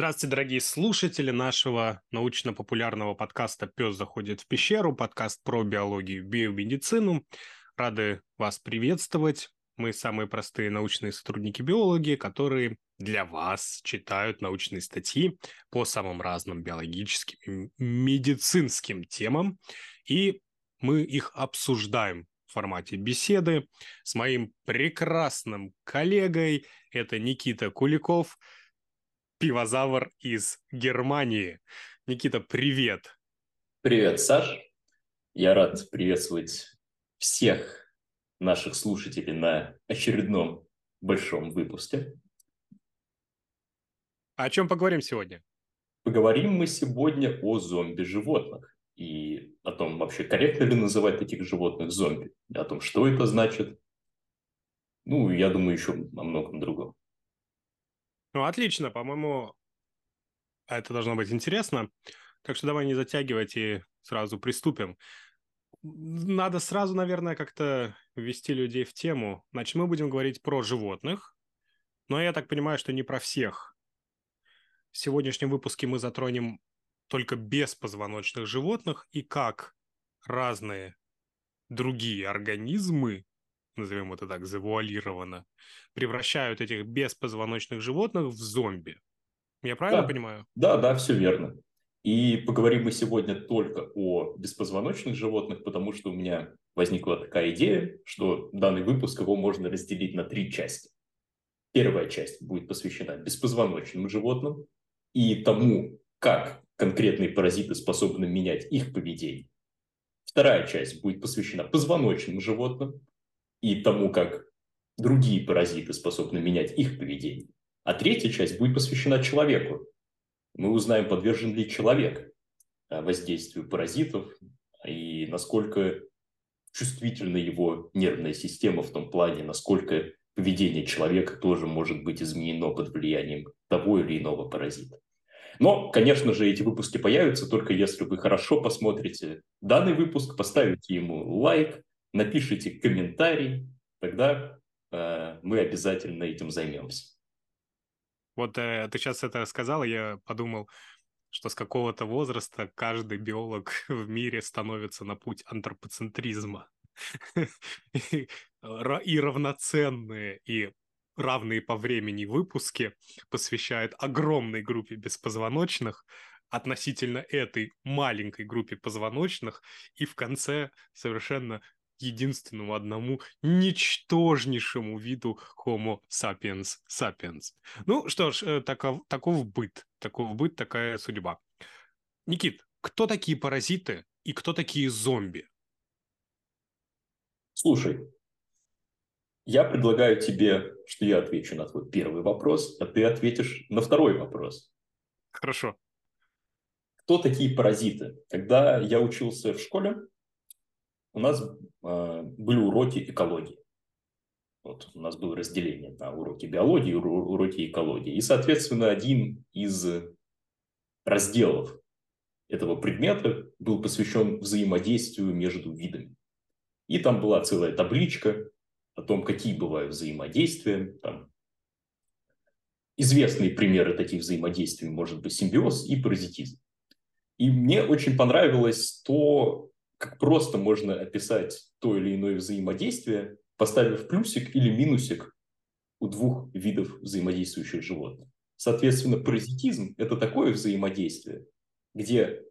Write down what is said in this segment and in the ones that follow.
Здравствуйте, дорогие слушатели нашего научно-популярного подкаста «Пес заходит в пещеру», подкаст про биологию биомедицину. Рады вас приветствовать. Мы самые простые научные сотрудники-биологи, которые для вас читают научные статьи по самым разным биологическим и медицинским темам. И мы их обсуждаем в формате беседы с моим прекрасным коллегой. Это Никита Куликов – пивозавр из Германии. Никита, привет. Привет, Саш. Я рад приветствовать всех наших слушателей на очередном большом выпуске. О чем поговорим сегодня? Поговорим мы сегодня о зомби-животных и о том, вообще корректно ли называть таких животных зомби, о том, что это значит. Ну, я думаю, еще о многом другом. Ну, отлично, по-моему, это должно быть интересно. Так что давай не затягивать и сразу приступим. Надо сразу, наверное, как-то ввести людей в тему. Значит, мы будем говорить про животных, но я так понимаю, что не про всех. В сегодняшнем выпуске мы затронем только беспозвоночных животных и как разные другие организмы назовем это так, завуалированно, превращают этих беспозвоночных животных в зомби. Я правильно да. понимаю? Да, да, все верно. И поговорим мы сегодня только о беспозвоночных животных, потому что у меня возникла такая идея, что данный выпуск его можно разделить на три части. Первая часть будет посвящена беспозвоночным животным и тому, как конкретные паразиты способны менять их поведение. Вторая часть будет посвящена позвоночным животным и тому, как другие паразиты способны менять их поведение. А третья часть будет посвящена человеку. Мы узнаем, подвержен ли человек э, воздействию паразитов и насколько чувствительна его нервная система в том плане, насколько поведение человека тоже может быть изменено под влиянием того или иного паразита. Но, конечно же, эти выпуски появятся только если вы хорошо посмотрите данный выпуск, поставите ему лайк, напишите комментарий, тогда э, мы обязательно этим займемся. Вот э, ты сейчас это сказал, я подумал, что с какого-то возраста каждый биолог в мире становится на путь антропоцентризма. И равноценные, и равные по времени выпуски посвящают огромной группе беспозвоночных, относительно этой маленькой группе позвоночных, и в конце совершенно единственному одному ничтожнейшему виду Homo sapiens sapiens. Ну что ж, э, таков, таков быт, таков быт, такая судьба. Никит, кто такие паразиты и кто такие зомби? Слушай, я предлагаю тебе, что я отвечу на твой первый вопрос, а ты ответишь на второй вопрос. Хорошо. Кто такие паразиты? Когда я учился в школе, у нас э, были уроки экологии. Вот у нас было разделение на уроки биологии и уроки экологии. И, соответственно, один из разделов этого предмета был посвящен взаимодействию между видами. И там была целая табличка о том, какие бывают взаимодействия. Там известные примеры таких взаимодействий может быть симбиоз и паразитизм. И мне очень понравилось то, как просто можно описать то или иное взаимодействие, поставив плюсик или минусик у двух видов взаимодействующих животных. Соответственно, паразитизм – это такое взаимодействие, где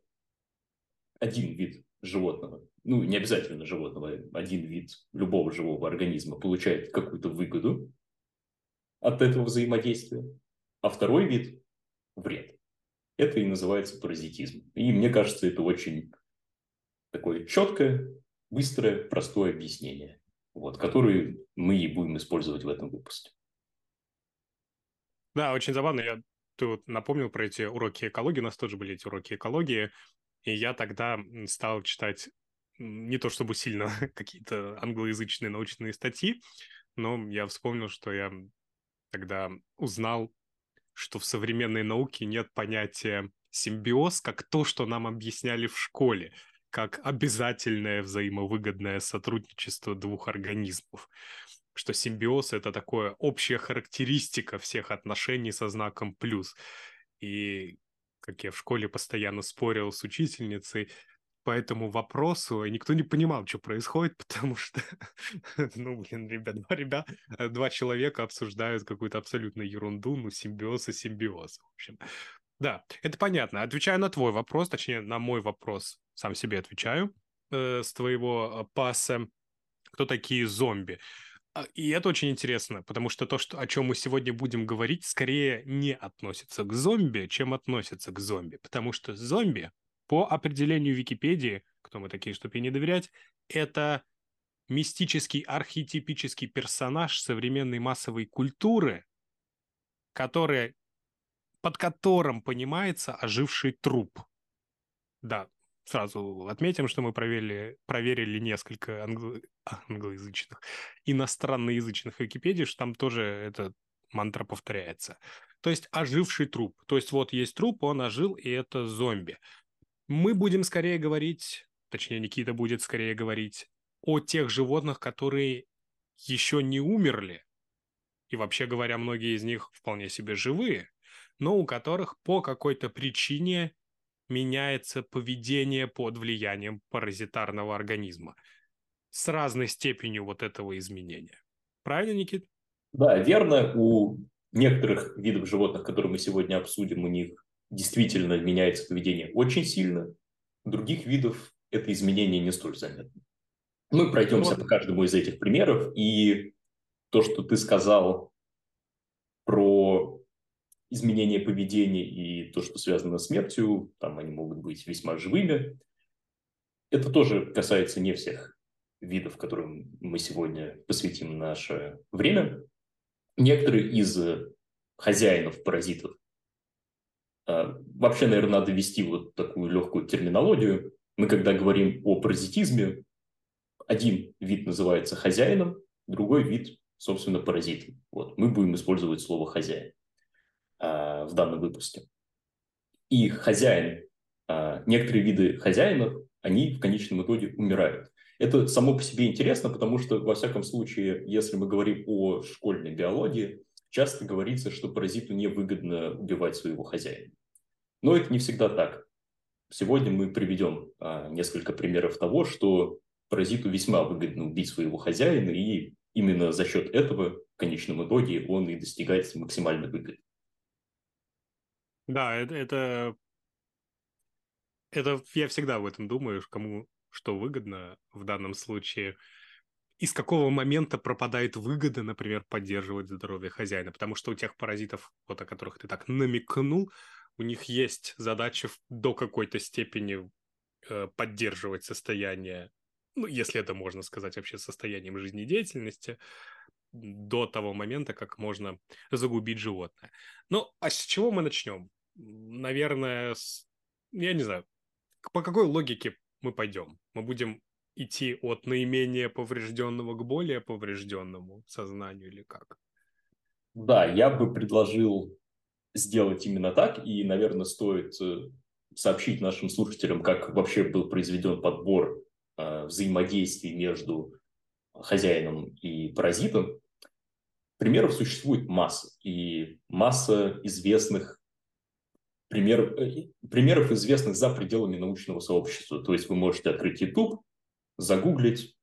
один вид животного, ну, не обязательно животного, один вид любого живого организма получает какую-то выгоду от этого взаимодействия, а второй вид – вред. Это и называется паразитизм. И мне кажется, это очень такое четкое, быстрое, простое объяснение, вот, которое мы и будем использовать в этом выпуске. Да, очень забавно. Я вот напомнил про эти уроки экологии. У нас тоже были эти уроки экологии. И я тогда стал читать не то чтобы сильно какие-то англоязычные научные статьи, но я вспомнил, что я тогда узнал, что в современной науке нет понятия симбиоз как то, что нам объясняли в школе как обязательное взаимовыгодное сотрудничество двух организмов. Что симбиоз — это такое общая характеристика всех отношений со знаком плюс. И как я в школе постоянно спорил с учительницей по этому вопросу, и никто не понимал, что происходит, потому что, ну, блин, ребят, два, ребят, два человека обсуждают какую-то абсолютную ерунду, ну, симбиоз и симбиоз, в общем. Да, это понятно. Отвечаю на твой вопрос, точнее, на мой вопрос, сам себе отвечаю э, с твоего э, паса. Кто такие зомби? А, и это очень интересно, потому что то, что, о чем мы сегодня будем говорить, скорее не относится к зомби, чем относится к зомби. Потому что зомби, по определению Википедии, кто мы такие, чтобы не доверять, это мистический архетипический персонаж современной массовой культуры, который, под которым понимается оживший труп. Да, сразу отметим, что мы проверили, проверили несколько англо... англоязычных, иностранноязычных Википедий, что там тоже эта мантра повторяется. То есть оживший труп. То есть вот есть труп, он ожил, и это зомби. Мы будем скорее говорить, точнее Никита будет скорее говорить о тех животных, которые еще не умерли. И вообще говоря, многие из них вполне себе живые, но у которых по какой-то причине меняется поведение под влиянием паразитарного организма с разной степенью вот этого изменения. Правильно, Никит? Да, верно. У некоторых видов животных, которые мы сегодня обсудим, у них действительно меняется поведение очень сильно. У других видов это изменение не столь заметно. Мы пройдемся вот. по каждому из этих примеров, и то, что ты сказал про изменение поведения и то, что связано с смертью, там они могут быть весьма живыми. Это тоже касается не всех видов, которым мы сегодня посвятим наше время. Некоторые из хозяинов паразитов а, Вообще, наверное, надо ввести вот такую легкую терминологию. Мы, когда говорим о паразитизме, один вид называется хозяином, другой вид, собственно, паразитом. Вот, мы будем использовать слово «хозяин». А, в данном выпуске. И хозяин, а, некоторые виды хозяинов, они в конечном итоге умирают. Это само по себе интересно, потому что, во всяком случае, если мы говорим о школьной биологии, часто говорится, что паразиту невыгодно убивать своего хозяина. Но это не всегда так. Сегодня мы приведем а, несколько примеров того, что паразиту весьма выгодно убить своего хозяина, и именно за счет этого в конечном итоге он и достигает максимальной выгоды. Да, это, это, это я всегда об этом думаю, кому что выгодно в данном случае. Из какого момента пропадает выгода, например, поддерживать здоровье хозяина? Потому что у тех паразитов, вот о которых ты так намекнул, у них есть задача до какой-то степени э, поддерживать состояние, ну, если это можно сказать вообще состоянием жизнедеятельности, до того момента, как можно загубить животное. Ну, а с чего мы начнем? Наверное, с... я не знаю, по какой логике мы пойдем? Мы будем идти от наименее поврежденного к более поврежденному сознанию или как? Да, я бы предложил сделать именно так, и, наверное, стоит э, сообщить нашим слушателям, как вообще был произведен подбор э, взаимодействий между хозяином и паразитом. Примеров существует масса, и масса известных пример, э, примеров, известных за пределами научного сообщества. То есть вы можете открыть YouTube, загуглить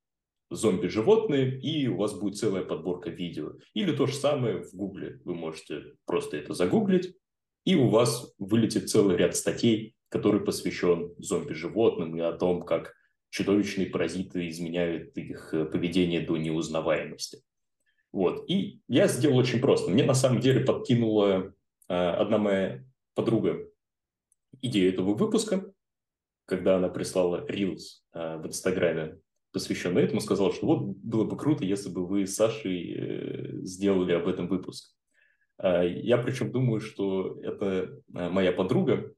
зомби-животные, и у вас будет целая подборка видео. Или то же самое в Гугле. Вы можете просто это загуглить, и у вас вылетит целый ряд статей, который посвящен зомби-животным и о том, как чудовищные паразиты изменяют их э, поведение до неузнаваемости. Вот. И я сделал очень просто. Мне на самом деле подкинула э, одна моя подруга идею этого выпуска, когда она прислала Reels э, в Инстаграме, посвященный этому, сказала, что вот было бы круто, если бы вы с Сашей э, сделали об этом выпуск. Э, я причем думаю, что это э, моя подруга,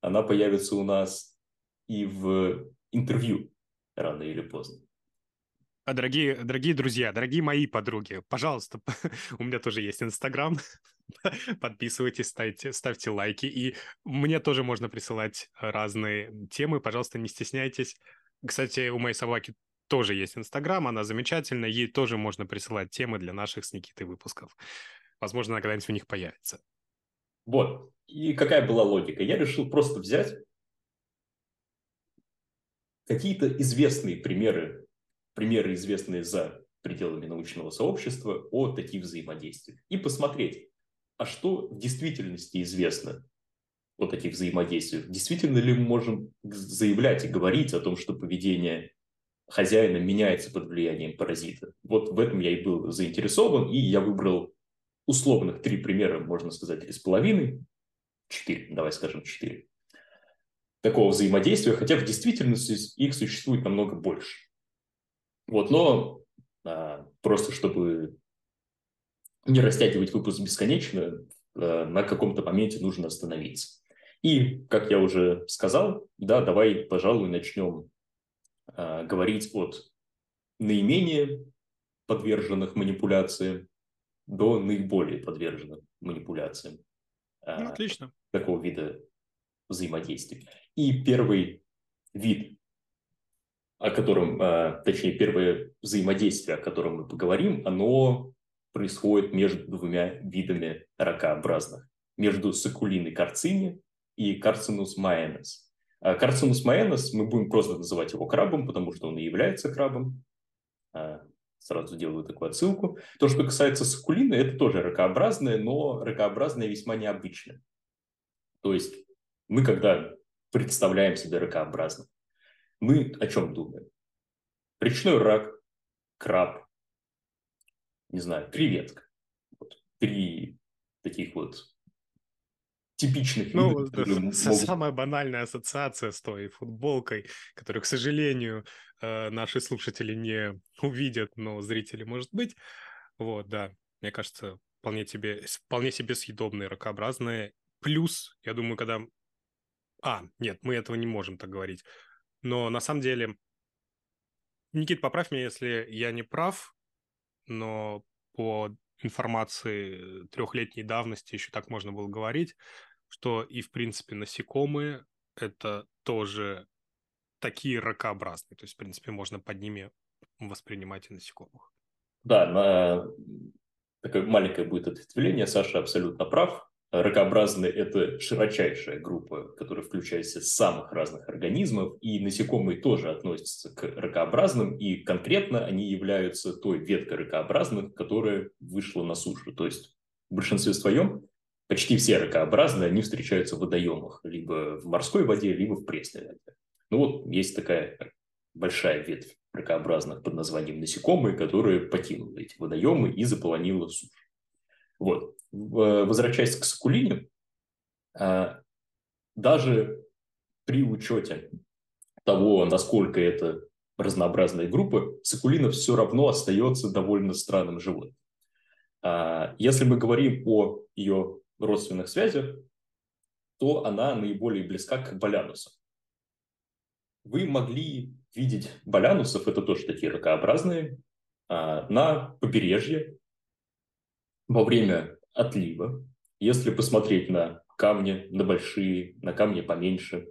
она появится у нас и в интервью рано или поздно. А дорогие, дорогие друзья, дорогие мои подруги, пожалуйста, у меня тоже есть Инстаграм, подписывайтесь, ставьте, ставьте лайки, и мне тоже можно присылать разные темы, пожалуйста, не стесняйтесь. Кстати, у моей собаки тоже есть Инстаграм, она замечательная, ей тоже можно присылать темы для наших с Никитой выпусков. Возможно, она когда-нибудь у них появится. Вот. И какая была логика? Я решил просто взять какие-то известные примеры, примеры, известные за пределами научного сообщества, о таких взаимодействиях. И посмотреть, а что в действительности известно о таких взаимодействиях? Действительно ли мы можем заявлять и говорить о том, что поведение хозяина меняется под влиянием паразита? Вот в этом я и был заинтересован, и я выбрал условных три примера, можно сказать, из половины, четыре, давай скажем четыре, такого взаимодействия, хотя в действительности их существует намного больше. Вот, но а, просто чтобы не растягивать выпуск бесконечно, а, на каком-то моменте нужно остановиться. И, как я уже сказал, да, давай, пожалуй, начнем а, говорить от наименее подверженных манипуляциям до наиболее подверженных манипуляциям. Ну, отлично. Такого вида взаимодействия. И первый вид, о котором, точнее, первое взаимодействие, о котором мы поговорим, оно происходит между двумя видами ракообразных. Между сакулиной карцини и карцинус маэнес. Карцинус маэнес, мы будем просто называть его крабом, потому что он и является крабом. А, сразу делаю такую отсылку. То, что касается сакулины, это тоже ракообразное, но ракообразное весьма необычное. То есть мы, когда представляем себе ракообразным, мы о чем думаем? Речной рак, краб, не знаю, креветка. Вот. Три таких вот типичных ну, видов. Да, могут... Самая банальная ассоциация с той футболкой, которую, к сожалению, э, наши слушатели не увидят, но зрители, может быть. Вот, да, мне кажется, вполне, тебе, вполне себе съедобные, ракообразные. Плюс, я думаю, когда... А, нет, мы этого не можем так говорить. Но на самом деле, Никит, поправь меня, если я не прав, но по информации трехлетней давности еще так можно было говорить, что и, в принципе, насекомые – это тоже такие ракообразные. То есть, в принципе, можно под ними воспринимать и насекомых. Да, на... такое маленькое будет ответвление. Саша абсолютно прав. Ракообразные – это широчайшая группа, которая включает в самых разных организмов, и насекомые тоже относятся к ракообразным, и конкретно они являются той веткой ракообразных, которая вышла на сушу. То есть в большинстве своем почти все ракообразные, они встречаются в водоемах, либо в морской воде, либо в пресной воде. Ну вот есть такая большая ветвь ракообразных под названием насекомые, которые покинула эти водоемы и заполонила сушу. Вот. Возвращаясь к сакулине, а, даже при учете того, насколько это разнообразная группа, сакулина все равно остается довольно странным животным. А, если мы говорим о ее родственных связях, то она наиболее близка к балянусам. Вы могли видеть балянусов, это тоже такие ракообразные, а, на побережье во время отлива, если посмотреть на камни, на большие, на камни поменьше,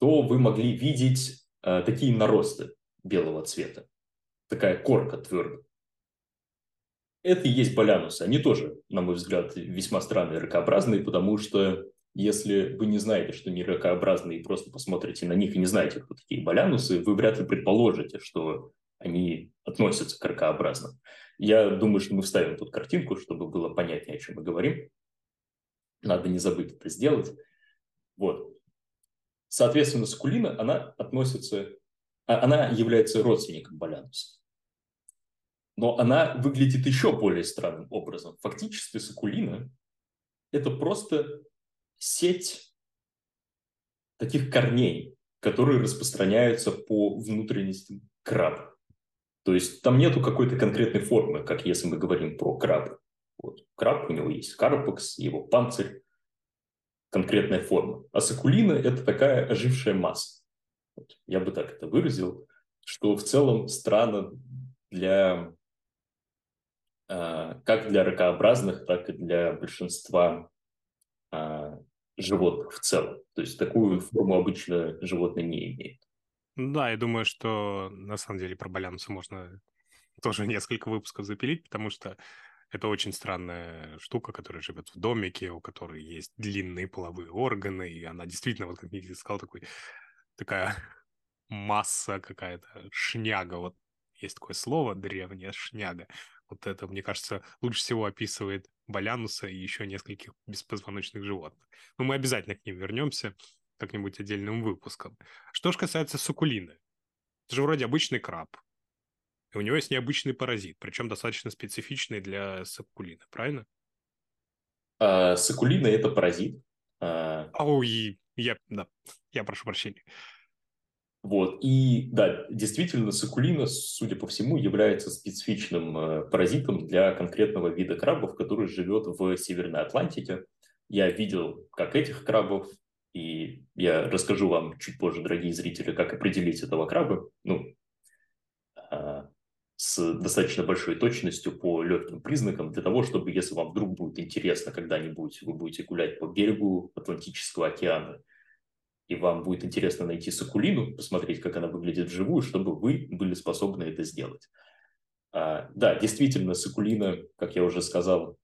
то вы могли видеть э, такие наросты белого цвета. Такая корка твердая. Это и есть балянусы. Они тоже, на мой взгляд, весьма странные ракообразные, потому что если вы не знаете, что они ракообразные, и просто посмотрите на них и не знаете, кто такие балянусы, вы вряд ли предположите, что они относятся к ракообразным. Я думаю, что мы вставим тут картинку, чтобы было понятнее, о чем мы говорим. Надо не забыть это сделать. Вот. Соответственно, скулина, она относится, а, она является родственником балянуса. Но она выглядит еще более странным образом. Фактически сакулина – это просто сеть таких корней, которые распространяются по внутренностям краба. То есть там нету какой-то конкретной формы, как если мы говорим про краб. Вот. Краб, у него есть карпекс, его панцирь, конкретная форма. А сакулина – это такая ожившая масса. Вот. Я бы так это выразил, что в целом странно для а, как для ракообразных, так и для большинства а, животных в целом. То есть такую форму обычно животные не имеют. Да, я думаю, что на самом деле про балянусы можно тоже несколько выпусков запилить, потому что Это очень странная штука, которая живет в домике, у которой есть длинные половые органы, и она действительно, вот как Никита сказал, такой, такая масса какая-то, шняга, вот есть такое слово древнее, шняга. Вот это, мне кажется, лучше всего описывает Балянуса и еще нескольких беспозвоночных животных. Но мы обязательно к ним вернемся как-нибудь отдельным выпуском. Что же касается сукулины. Это же вроде обычный краб. И у него есть необычный паразит, причем достаточно специфичный для сакулины, правильно? А, сакулина – это паразит. А... Ой, я, да, я прошу прощения. Вот. И да, действительно, сакулина, судя по всему, является специфичным э, паразитом для конкретного вида крабов, который живет в Северной Атлантике. Я видел, как этих крабов, и я расскажу вам чуть позже, дорогие зрители, как определить этого краба. Ну, э, с достаточно большой точностью по легким признакам, для того, чтобы, если вам вдруг будет интересно когда-нибудь, вы будете гулять по берегу Атлантического океана, и вам будет интересно найти сакулину, посмотреть, как она выглядит вживую, чтобы вы были способны это сделать. А, да, действительно, сакулина, как я уже сказал,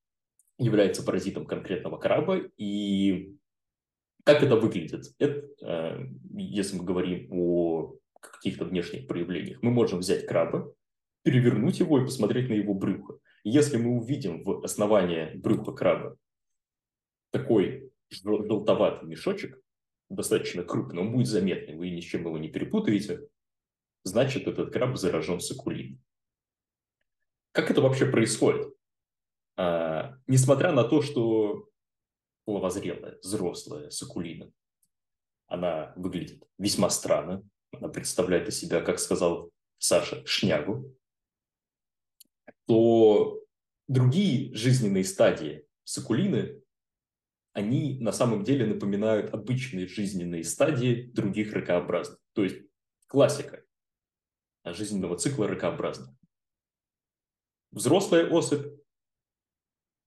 является паразитом конкретного краба, и как это выглядит? Это, а, если мы говорим о каких-то внешних проявлениях, мы можем взять краба, перевернуть его и посмотреть на его брюхо. если мы увидим в основании брюха краба такой желтоватый мешочек, достаточно крупный, он будет заметный, вы ни с чем его не перепутаете, значит, этот краб заражен сакулиной. Как это вообще происходит? А, несмотря на то, что половозрелая, взрослая сакулина, она выглядит весьма странно, она представляет из себя, как сказал Саша, шнягу, то другие жизненные стадии сакулины они на самом деле напоминают обычные жизненные стадии других ракообразных. То есть классика жизненного цикла ракообразных. Взрослая особь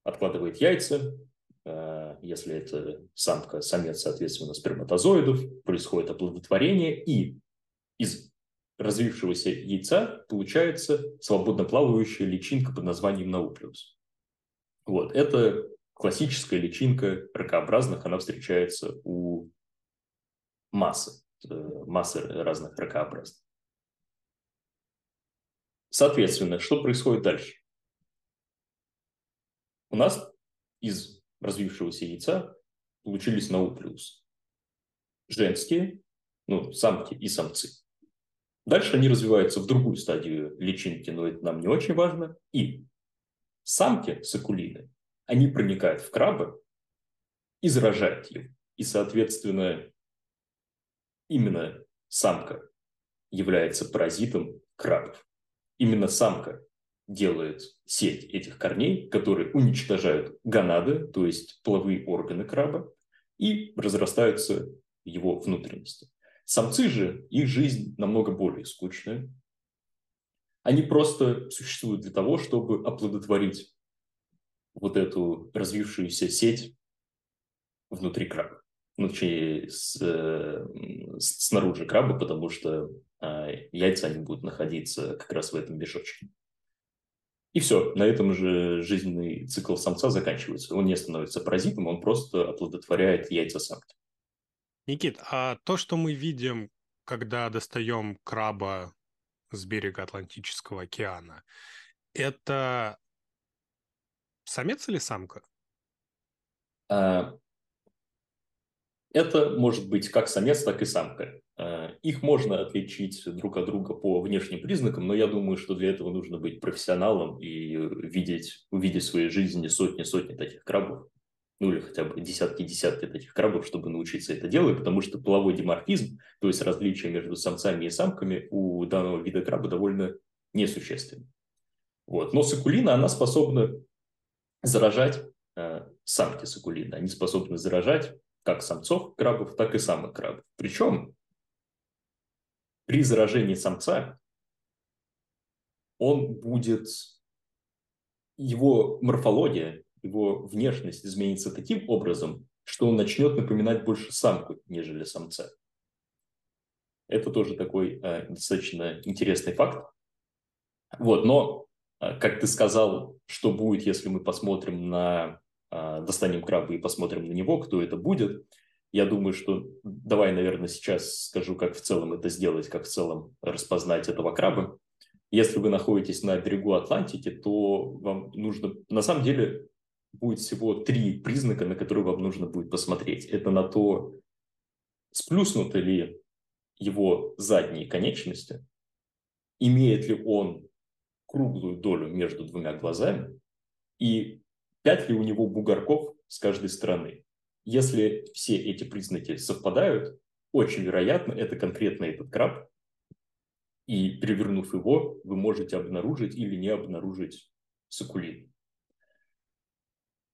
откладывает яйца, если это самка, самец, соответственно, сперматозоидов, происходит оплодотворение, и из развившегося яйца получается свободно плавающая личинка под названием науплиус. Вот, это классическая личинка ракообразных, она встречается у массы, э, массы разных ракообразных. Соответственно, что происходит дальше? У нас из развившегося яйца получились науплиус. Женские, ну, самки и самцы. Дальше они развиваются в другую стадию личинки, но это нам не очень важно. И самки сакулины они проникают в краба и заражают его. И, соответственно, именно самка является паразитом крабов. Именно самка делает сеть этих корней, которые уничтожают гонады, то есть половые органы краба, и разрастаются его внутренности. Самцы же, их жизнь намного более скучная. Они просто существуют для того, чтобы оплодотворить вот эту развившуюся сеть внутри краба. Ну, точнее, с, э, снаружи краба, потому что э, яйца они будут находиться как раз в этом мешочке. И все, на этом же жизненный цикл самца заканчивается. Он не становится паразитом, он просто оплодотворяет яйца самки. Никит, а то, что мы видим, когда достаем краба с берега Атлантического океана, это Самец или самка? А, это может быть как самец, так и самка. А, их можно отличить друг от друга по внешним признакам, но я думаю, что для этого нужно быть профессионалом и видеть, увидеть в своей жизни сотни-сотни таких крабов, ну или хотя бы десятки-десятки таких крабов, чтобы научиться это делать, потому что половой диморфизм, то есть различие между самцами и самками у данного вида краба довольно несущественны. Вот. Но сакулина, она способна заражать э, самки сакулины. Они способны заражать как самцов крабов, так и самых крабов. Причем при заражении самца он будет, его морфология, его внешность изменится таким образом, что он начнет напоминать больше самку, нежели самца. Это тоже такой э, достаточно интересный факт. Вот, но А, как ты сказал, что будет, если мы посмотрим на... А, достанем краба и посмотрим на него, кто это будет. Я думаю, что... Давай, наверное, сейчас скажу, как в целом это сделать, как в целом распознать этого краба. Если вы находитесь на берегу Атлантики, то вам нужно... На самом деле будет всего три признака, на которые вам нужно будет посмотреть. Это на то, сплюснуты ли его задние конечности, имеет ли он круглую долю между двумя глазами и пять ли у него бугорков с каждой стороны. Если все эти признаки совпадают, очень вероятно, это конкретно этот краб, и перевернув его, вы можете обнаружить или не обнаружить сакулин.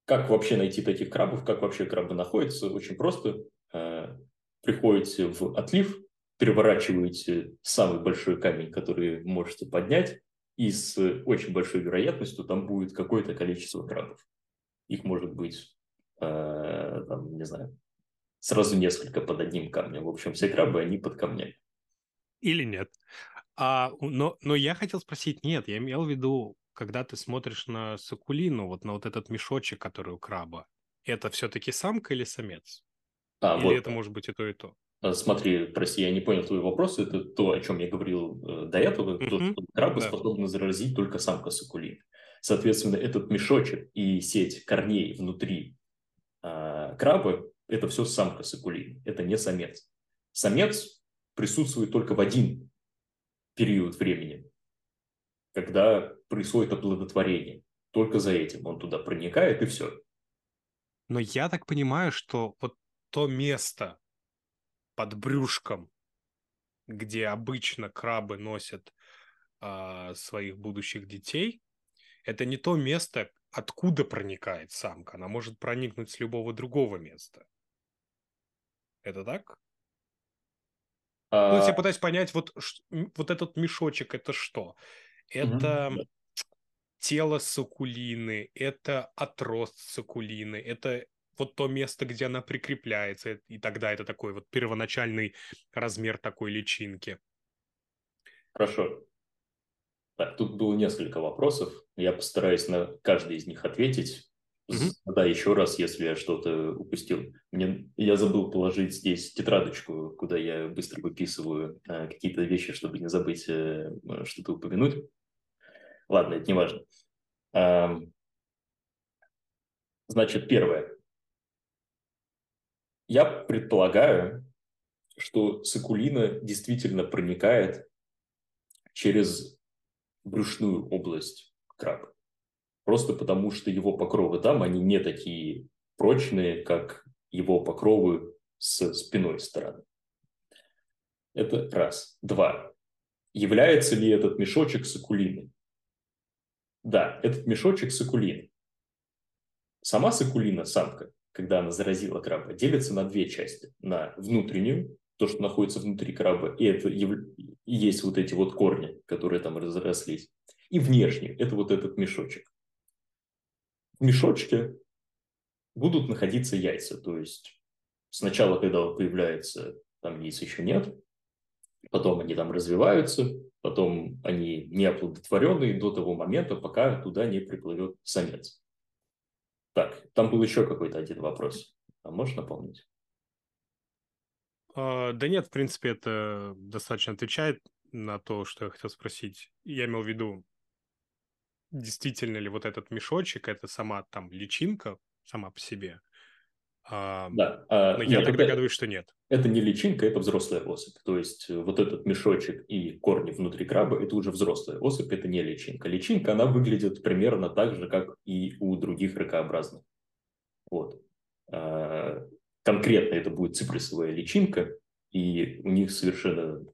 Как вообще найти таких крабов, как вообще крабы находятся? Очень просто. Э, приходите в отлив, переворачиваете самый большой камень, который можете поднять, и с очень большой вероятностью там будет какое-то количество крабов. Их может быть, э, там, не знаю, сразу несколько под одним камнем. В общем, все крабы, они под камнями. Или нет. А, но, но я хотел спросить, нет, я имел в виду, когда ты смотришь на сакулину, вот на вот этот мешочек, который у краба, это все-таки самка или самец? А, или вот. это может быть и то, и то? Э, смотри, прости, я не понял твой вопрос. Это то, о чем я говорил э, до этого. Mm-hmm. То, что крабы да. способны заразить только самка сакулин. Соответственно, этот мешочек и сеть корней внутри э, краба – это все самка сакулин. Это не самец. Самец присутствует только в один период времени, когда происходит оплодотворение. Только за этим он туда проникает, и все. Но я так понимаю, что вот то место, под брюшком, где обычно крабы носят а, своих будущих детей, это не то место, откуда проникает самка. Она может проникнуть с любого другого места. Это так? А... Ну, я пытаюсь понять, вот, вот этот мешочек это что? Это угу. тело сакулины, это отрост сакулины, это вот то место, где она прикрепляется, и тогда это такой вот первоначальный размер такой личинки. Хорошо. Так, тут было несколько вопросов. Я постараюсь на каждый из них ответить. Mm-hmm. Да, еще раз, если я что-то упустил. Мне, я забыл положить здесь тетрадочку, куда я быстро выписываю э, какие-то вещи, чтобы не забыть э, что-то упомянуть. Ладно, это не важно. Э, значит, первое. Я предполагаю, что сакулина действительно проникает через брюшную область краба. Просто потому, что его покровы там, они не такие прочные, как его покровы с спиной стороны. Это раз. Два. Является ли этот мешочек сакулиной? Да, этот мешочек сакулин. Сама сакулина, самка, когда она заразила краба, делится на две части. На внутреннюю, то, что находится внутри краба, и это есть вот эти вот корни, которые там разрослись. И внешнюю, это вот этот мешочек. В мешочке будут находиться яйца. То есть сначала, когда он появляется, там яиц еще нет, потом они там развиваются, потом они не оплодотворенные до того момента, пока туда не приплывет самец. Так, там был еще какой-то один вопрос. А можешь напомнить? А, да нет, в принципе, это достаточно отвечает на то, что я хотел спросить. Я имел в виду, действительно ли вот этот мешочек, это сама там личинка сама по себе, а, да. А, но я нет, так догадываюсь, что нет. Это не личинка, это взрослая особь. То есть э, вот этот мешочек и корни внутри краба – это уже взрослая особь, это не личинка. Личинка, она выглядит примерно так же, как и у других ракообразных. Вот. А, конкретно это будет ципросовая личинка, и у них совершенно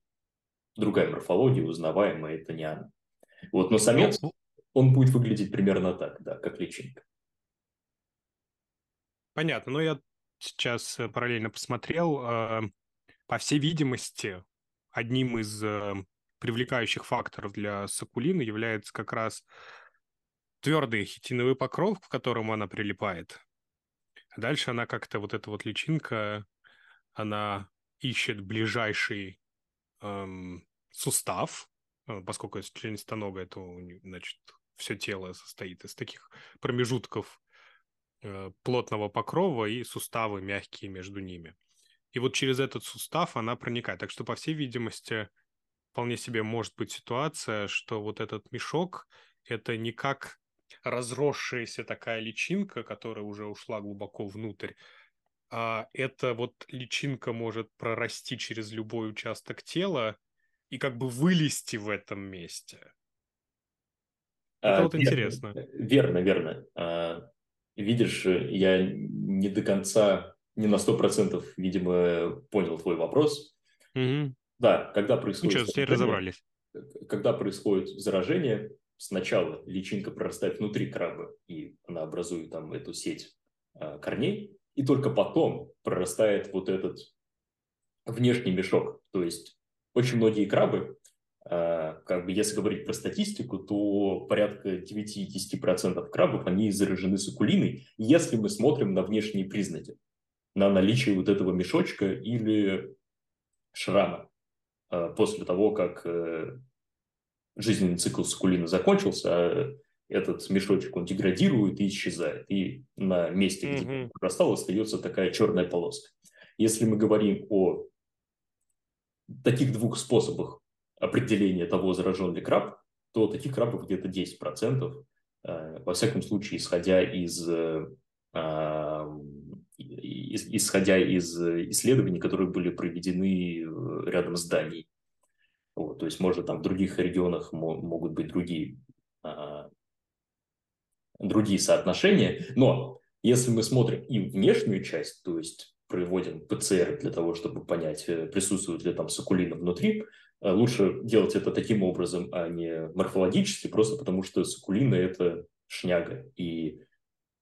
другая морфология, узнаваемая, это не она. Вот, но самец, ну, он будет выглядеть примерно так, да, как личинка. Понятно, но я сейчас э, параллельно посмотрел. Э, по всей видимости, одним из э, привлекающих факторов для сакулины является как раз твердый хитиновый покров, к которому она прилипает. Дальше она как-то, вот эта вот личинка, она ищет ближайший эм, сустав, поскольку это членистоногая, то, значит, все тело состоит из таких промежутков э, плотного покрова и суставы мягкие между ними. И вот через этот сустав она проникает. Так что, по всей видимости, вполне себе может быть ситуация, что вот этот мешок – это не как разросшаяся такая личинка, которая уже ушла глубоко внутрь, а эта вот личинка может прорасти через любой участок тела и как бы вылезти в этом месте. Это а, вот верно, интересно. Верно, верно. А, видишь, я не до конца, не на сто процентов, видимо, понял твой вопрос. Угу. Да, когда происходит... Ничего, теперь разобрались. Когда происходит заражение, сначала личинка прорастает внутри краба, и она образует там эту сеть а, корней, и только потом прорастает вот этот внешний мешок. То есть очень многие крабы, а, как бы если говорить про статистику, то порядка 9-10% крабов, они заражены сакулиной, если мы смотрим на внешние признаки, на наличие вот этого мешочка или шрама а, после того, как э, жизненный цикл сакулина закончился, а этот мешочек, он деградирует и исчезает. И на месте, где mm-hmm. он прорастал, остается такая черная полоска. Если мы говорим о таких двух способах определения того, заражен ли краб, то таких крабов где-то 10%, э, во всяком случае, исходя из, э, исходя из исследований, которые были проведены э, рядом с Данией. Вот, то есть, может, там в других регионах могут быть другие а, другие соотношения. Но если мы смотрим и внешнюю часть, то есть проводим ПЦР для того, чтобы понять, э, присутствует ли там сакулина внутри, э, лучше делать это таким образом, а не морфологически, просто потому что сакулина – это шняга, и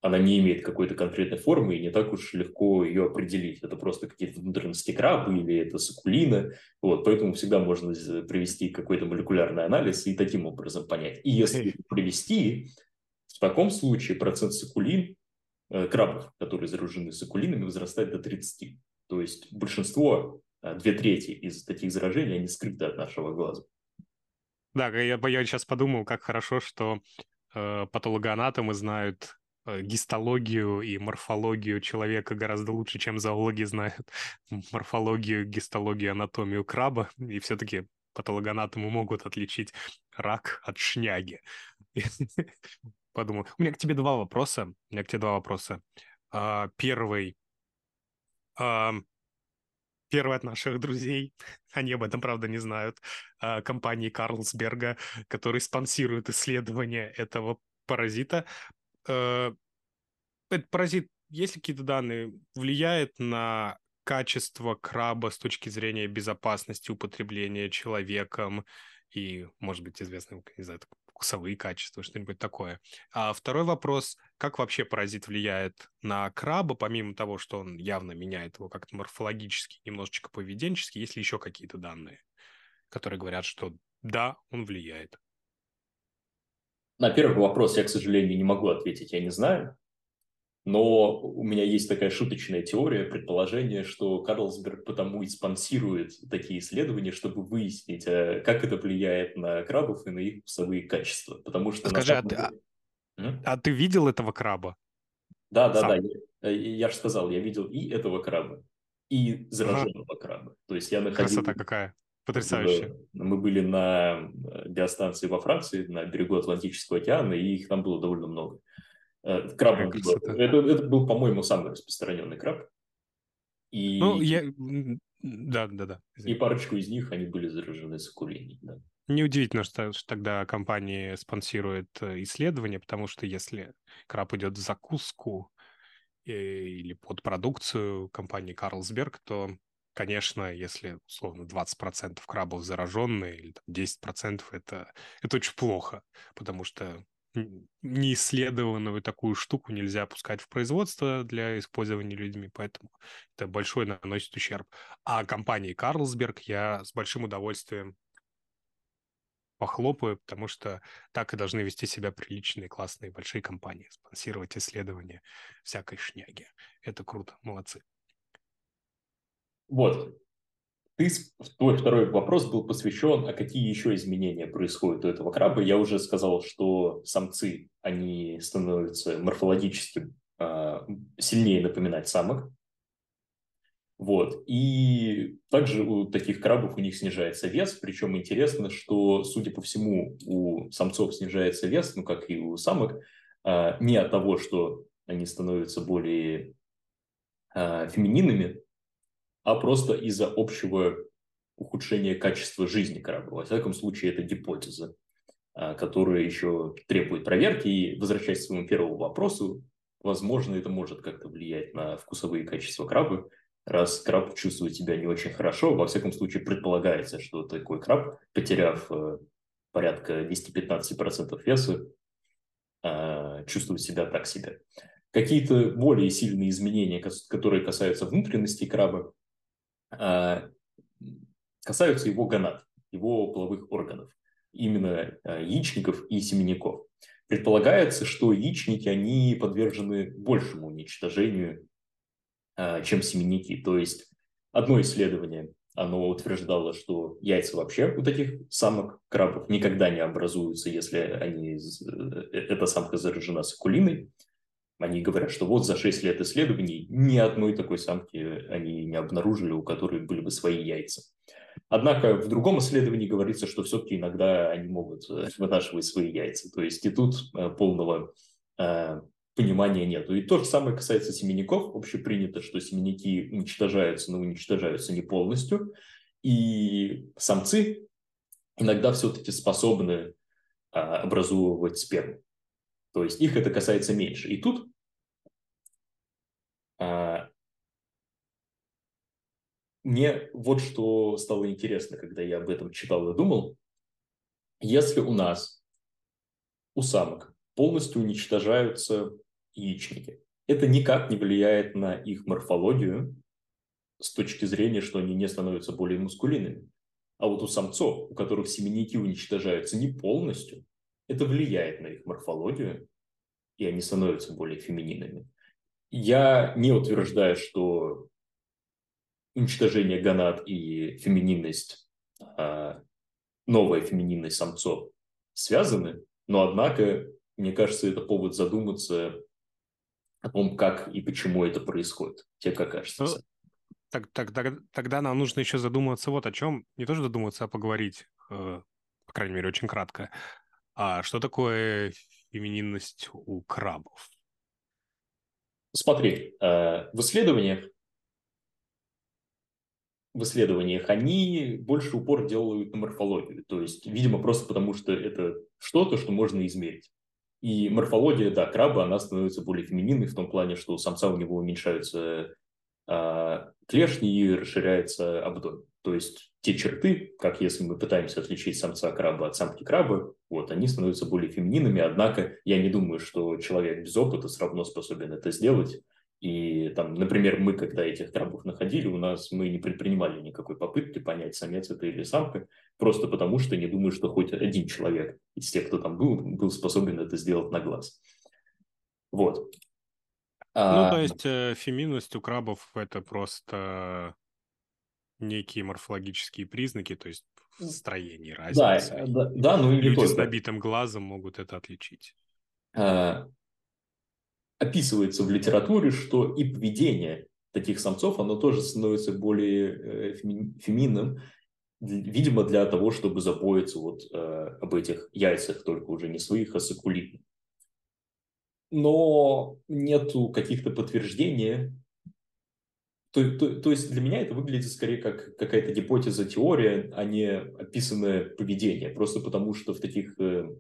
она не имеет какой-то конкретной формы, и не так уж легко ее определить. Это просто какие-то внутренности краба или это сакулина. Вот, поэтому всегда можно провести какой-то молекулярный анализ и таким образом понять. И если провести, в таком случае процент сакулин, э, крабов, которые заражены сакулинами, возрастает до 30. То есть большинство, э, две трети из таких заражений, они скрыты от нашего глаза. Да, я, я сейчас подумал, как хорошо, что э, патологоанатомы знают гистологию и морфологию человека гораздо лучше, чем зоологи знают морфологию, гистологию, анатомию краба, и все-таки патологоанатомы могут отличить рак от шняги. подумал. У меня к тебе два вопроса. У меня к тебе два вопроса. А, первый. А, первый от наших друзей, они об этом, правда, не знают, а, компании Карлсберга, который спонсирует исследование этого паразита. А, этот паразит, есть ли какие-то данные, влияет на качество краба с точки зрения безопасности употребления человеком и, может быть, известным, не знаю, вкусовые качества, что-нибудь такое. А второй вопрос, как вообще паразит влияет на краба, помимо того, что он явно меняет его как-то морфологически, немножечко поведенчески, есть ли еще какие-то данные, которые говорят, что да, он влияет? На первый вопрос я, к сожалению, не могу ответить, я не знаю. Но у меня есть такая шуточная теория, предположение, что Карлсберг потому и спонсирует такие исследования, чтобы выяснить, э, как это влияет на крабов и на их вкусовые качества. Потому что Скажи, а, деле... а, а ты видел этого краба? Да, да, Сам? да. Я, э, я же сказал, я видел и этого краба, и зараженного ага. краба. То есть я находил... Красота какая. Потрясающе. Мы были на э, биостанции во Франции, на берегу Атлантического океана, и их там было довольно много. Э, крабом. Это, это был, по-моему, самый распространенный краб. И... Ну, я... Да, да, да. Извините. И парочку из них, они были заражены сакулинией, да. Неудивительно, что, что тогда компания спонсирует э, исследования, потому что если краб идет в закуску э, или под продукцию компании Карлсберг, то, конечно, если, условно, 20% крабов зараженные или там, 10%, это, это очень плохо, потому что неисследованную такую штуку нельзя пускать в производство для использования людьми, поэтому это большой наносит ущерб. А компании Карлсберг я с большим удовольствием похлопаю, потому что так и должны вести себя приличные, классные, большие компании, спонсировать исследования всякой шняги. Это круто, молодцы. Вот. ты, твой второй вопрос был посвящен, а какие еще изменения происходят у этого краба. Я уже сказал, что самцы, они становятся морфологически э, сильнее напоминать самок. Вот. И также у таких крабов у них снижается вес. Причем интересно, что, судя по всему, у самцов снижается вес, ну, как и у самок, э, не от того, что они становятся более э, фемининными, а просто из-за общего ухудшения качества жизни корабля. Во всяком случае, это гипотеза, а, которая еще требует проверки. И, возвращаясь к своему первому вопросу, возможно, это может как-то влиять на вкусовые качества краба, раз краб чувствует себя не очень хорошо. Во всяком случае, предполагается, что такой краб, потеряв э, порядка 10-15% веса, а, чувствует себя так себе. Какие-то более сильные изменения, которые касаются внутренности краба, касаются его гонад, его половых органов, именно а, яичников и семенников. Предполагается, что яичники, они подвержены большему уничтожению, а, чем семенники. То есть одно исследование, оно утверждало, что яйца вообще у таких самок крабов никогда не образуются, если они, э, эта самка заражена сакулиной. Они говорят, что вот за 6 лет исследований ни одной такой самки они не обнаружили, у которой были бы свои яйца. Однако в другом исследовании говорится, что все-таки иногда они могут э, вынашивать свои яйца. То есть и тут э, полного э, понимания нету. И то же самое касается семенников. Общепринято, что семенники уничтожаются, но уничтожаются не полностью. И самцы иногда все-таки способны образовывать сперму. То есть их это касается меньше. И тут а, мне вот что стало интересно, когда я об этом читал и думал. Если у нас, у самок, полностью уничтожаются яичники, это никак не влияет на их морфологию с точки зрения, что они не становятся более мускулинными. А вот у самцов, у которых семенники уничтожаются не полностью, это влияет на их морфологию, и они становятся более фемининными. Я не утверждаю, что уничтожение гонад и фемининность, а, новая фемининность самцов связаны, но однако, мне кажется, это повод задуматься о том, как и почему это происходит. Тебе как кажется? Ну, так, так, так, тогда нам нужно еще задуматься вот о чем. Не тоже задуматься, а поговорить, э, по крайней мере, очень кратко. А что такое фемининность у крабов? Смотри, э, в исследованиях в исследованиях, они больше упор делают на морфологию. То есть, видимо, просто потому, что это что-то, что можно измерить. И морфология, да, краба, она становится более фемининной в том плане, что у самца у него уменьшаются а, клешни и расширяется абдомен. То есть те черты, как если мы пытаемся отличить самца краба от самки краба, вот, они становятся более фемининными, однако я не думаю, что человек без опыта все равно способен это сделать. И там, например, мы, когда этих крабов находили, у нас мы не предпринимали никакой попытки понять, самец это или самка, просто потому что не думаю, что хоть один человек из тех, кто там был, был способен это сделать на глаз. Вот. Ну, а... то есть э, феминность у крабов это просто некие морфологические признаки, то есть в строении разницы. Да, да, да, ну и Люди только. с набитым глазом могут это отличить. А, описывается в литературе, что и поведение таких самцов, оно тоже становится более э, феминным, видимо, для того, чтобы заботиться вот э, об этих яйцах, только уже не своих, а сакулитных. Но нету каких-то подтверждений. То, то, то есть для меня это выглядит скорее как какая-то гипотеза, теория, а не описанное поведение. Просто потому что в таких э,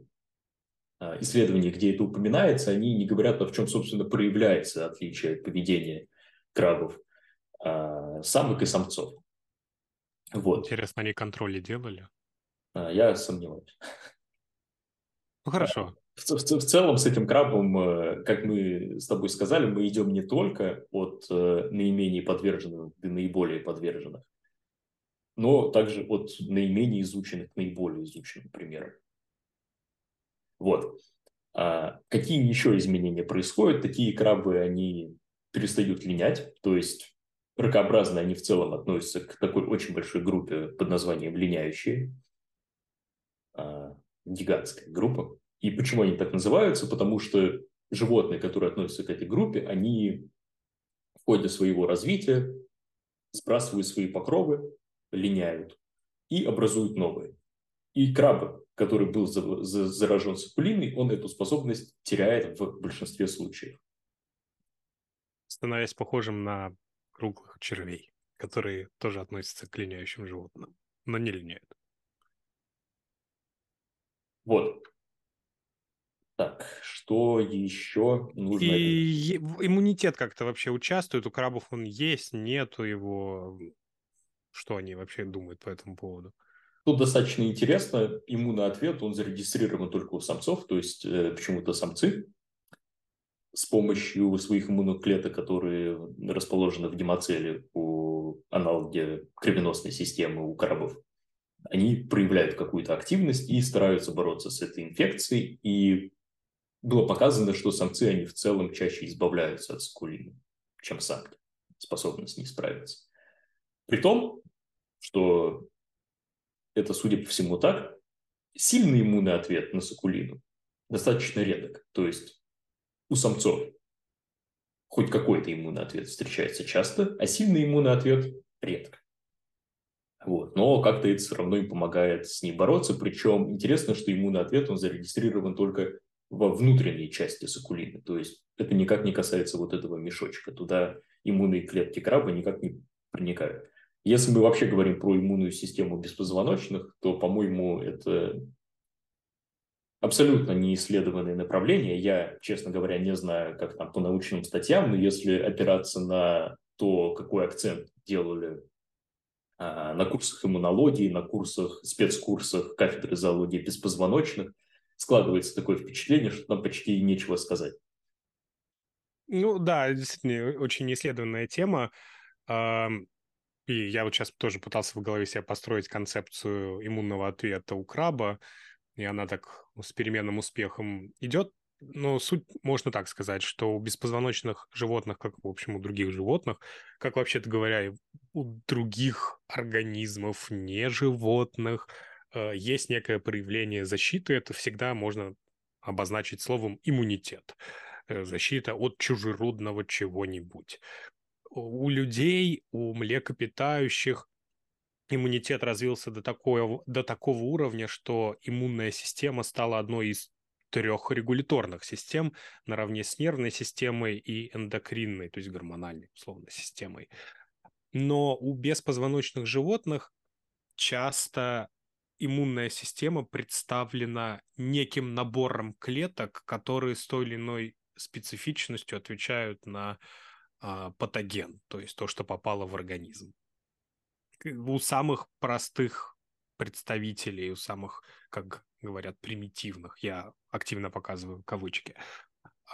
исследований, где это упоминается, они не говорят, а в чем, собственно, проявляется отличие поведения крабов, а, самок и самцов. Вот. Интересно, они контроли делали? А, я сомневаюсь. Ну, хорошо. В, в, в целом с этим крабом, э, как мы с тобой сказали, мы идем не только от э, наименее подверженных до наиболее подверженных, но также от наименее изученных к наиболее изученным примерам. Вот. А какие еще изменения происходят? Такие крабы, они перестают линять, то есть ракообразные, они в целом относятся к такой очень большой группе под названием линяющие. А, гигантская группа. И почему они так называются? Потому что животные, которые относятся к этой группе, они в ходе своего развития сбрасывают свои покровы, линяют и образуют новые. И крабы, который был заражен сапулиной, он эту способность теряет в большинстве случаев. Становясь похожим на круглых червей, которые тоже относятся к линяющим животным, но не линяют. Вот. Так, что еще нужно? И иммунитет как-то вообще участвует? У крабов он есть, нету его? Что они вообще думают по этому поводу? Тут достаточно интересно. Иммунный ответ, он зарегистрирован только у самцов, то есть э, почему-то самцы с помощью своих иммунных клеток, которые расположены в гемоцеле у аналоге кровеносной системы у крабов, они проявляют какую-то активность и стараются бороться с этой инфекцией. И было показано, что самцы, они в целом чаще избавляются от скулины, чем самки, способны с справиться. При том, что это, судя по всему, так, сильный иммунный ответ на сакулину достаточно редок. То есть у самцов хоть какой-то иммунный ответ встречается часто, а сильный иммунный ответ редко. Вот. Но как-то это все равно им помогает с ней бороться. Причем интересно, что иммунный ответ, он зарегистрирован только во внутренней части сакулины. То есть это никак не касается вот этого мешочка. Туда иммунные клетки краба никак не проникают. Если мы вообще говорим про иммунную систему беспозвоночных, то, по-моему, это абсолютно неисследованное направление. Я, честно говоря, не знаю, как там по научным статьям, но если опираться на то, какой акцент делали а, на курсах иммунологии, на курсах, спецкурсах кафедры зоологии беспозвоночных, складывается такое впечатление, что там почти нечего сказать. Ну да, действительно, очень исследованная тема. И я вот сейчас тоже пытался в голове себе построить концепцию иммунного ответа у краба, и она так с переменным успехом идет. Но суть можно так сказать, что у беспозвоночных животных, как, в общем, у других животных, как вообще-то говоря, у других организмов, не животных, э, есть некое проявление защиты. Это всегда можно обозначить словом иммунитет э, защита от чужеродного чего-нибудь у людей, у млекопитающих иммунитет развился до, такого, до такого уровня, что иммунная система стала одной из трех регуляторных систем наравне с нервной системой и эндокринной, то есть гормональной, условно, системой. Но у беспозвоночных животных часто иммунная система представлена неким набором клеток, которые с той или иной специфичностью отвечают на патоген, то есть то, что попало в организм. У самых простых представителей, у самых, как говорят, примитивных, я активно показываю кавычки,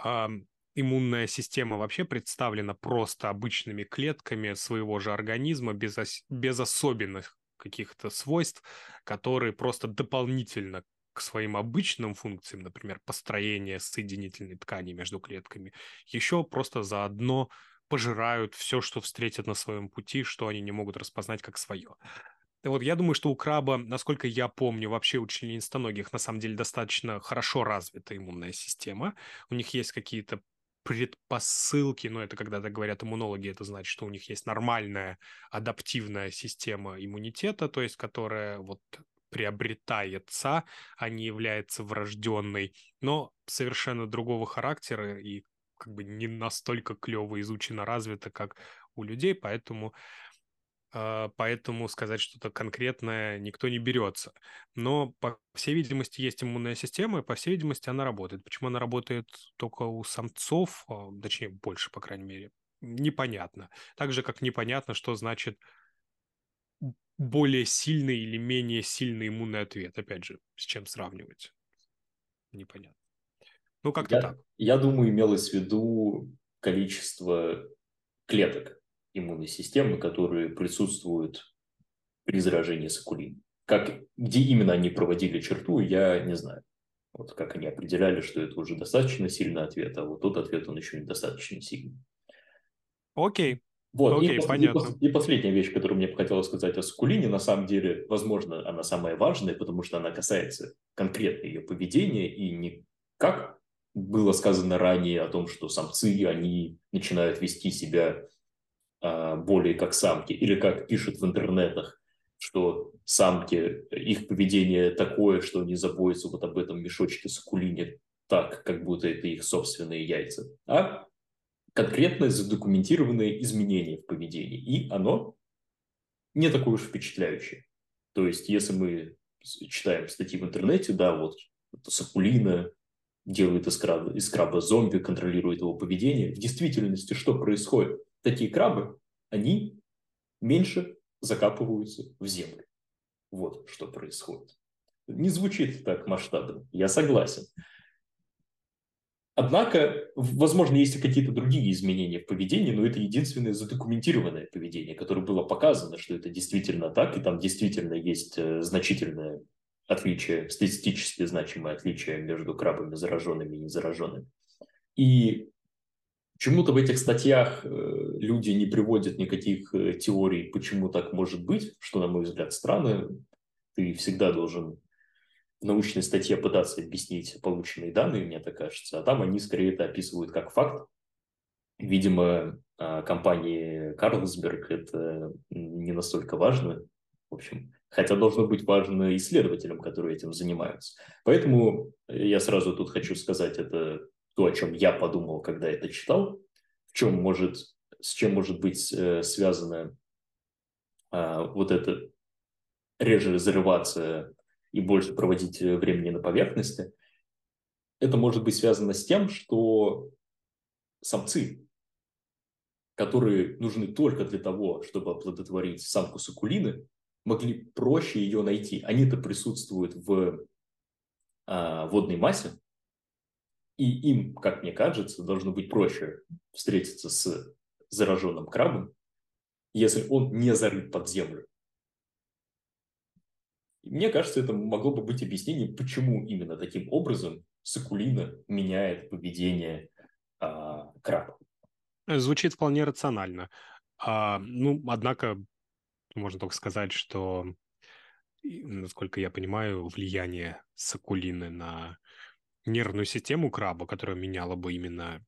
а, иммунная система вообще представлена просто обычными клетками своего же организма без, ос- без особенных каких-то свойств, которые просто дополнительно к своим обычным функциям, например, построение соединительной ткани между клетками, еще просто заодно пожирают все, что встретят на своем пути, что они не могут распознать как свое. Вот я думаю, что у краба, насколько я помню, вообще у членистоногих на самом деле достаточно хорошо развита иммунная система. У них есть какие-то предпосылки, но это когда то говорят иммунологи, это значит, что у них есть нормальная адаптивная система иммунитета, то есть которая вот приобретается, а не является врожденной, но совершенно другого характера и как бы не настолько клево изучено, развито, как у людей, поэтому а, поэтому сказать что-то конкретное никто не берется. Но, по всей видимости, есть иммунная система, и, по всей видимости, она работает. Почему она работает только у самцов, а, точнее, больше, по крайней мере, непонятно. Так же, как непонятно, что значит более сильный или менее сильный иммунный ответ. Опять же, с чем сравнивать? Непонятно. Ну, как-то я, так. Я думаю, имелось в виду количество клеток иммунной системы, которые присутствуют при заражении сакулин. Как, где именно они проводили черту, я не знаю. Вот как они определяли, что это уже достаточно сильный ответ, а вот тот ответ, он еще недостаточно сильный. Окей. Вот, Окей, и, понятно. И, и последняя вещь, которую мне бы хотелось сказать о Сукулине, на самом деле, возможно, она самая важная, потому что она касается конкретно ее поведения и не как было сказано ранее о том, что самцы, они начинают вести себя а, более как самки, или как пишут в интернетах, что самки, их поведение такое, что они заботятся вот об этом мешочке сакулине так, как будто это их собственные яйца, а конкретно задокументированные изменения в поведении. И оно не такое уж впечатляющее. То есть, если мы читаем статьи в интернете, да, вот Сакулина делает из краба, из краба зомби, контролирует его поведение. В действительности что происходит? Такие крабы, они меньше закапываются в землю. Вот что происходит. Не звучит так масштабно, я согласен. Однако, возможно, есть и какие-то другие изменения в поведении, но это единственное задокументированное поведение, которое было показано, что это действительно так, и там действительно есть э, значительное отличие, статистически значимое отличие между крабами зараженными и незараженными. И почему-то в этих статьях э, люди не приводят никаких э, теорий, почему так может быть, что, на мой взгляд, странно. Ты всегда должен в научной статье пытаться объяснить полученные данные, мне так кажется, а там они скорее это описывают как факт. Видимо, а, компании Карлсберг это не настолько важно. В общем, хотя должно быть важно исследователям, которые этим занимаются. Поэтому я сразу тут хочу сказать, это то, о чем я подумал, когда это читал, в чем может, с чем может быть э, связано а, вот это реже разрываться и больше проводить э, времени на поверхности, это может быть связано с тем, что самцы, которые нужны только для того, чтобы оплодотворить самку сакулины, могли проще ее найти. Они-то присутствуют в а, водной массе, и им, как мне кажется, должно быть проще встретиться с зараженным крабом, если он не зарыт под землю. Мне кажется, это могло бы быть объяснением, почему именно таким образом сакулина меняет поведение а, краба. Звучит вполне рационально. А, ну, однако, можно только сказать, что, насколько я понимаю, влияние сакулины на нервную систему краба, которая меняла бы именно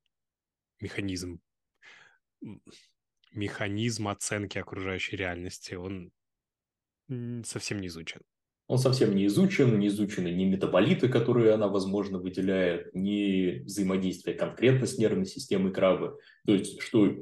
механизм механизм оценки окружающей реальности, он совсем не изучен. Он совсем не изучен, не изучены ни метаболиты, которые она, возможно, выделяет, ни взаимодействие конкретно с нервной системой краба. То есть, что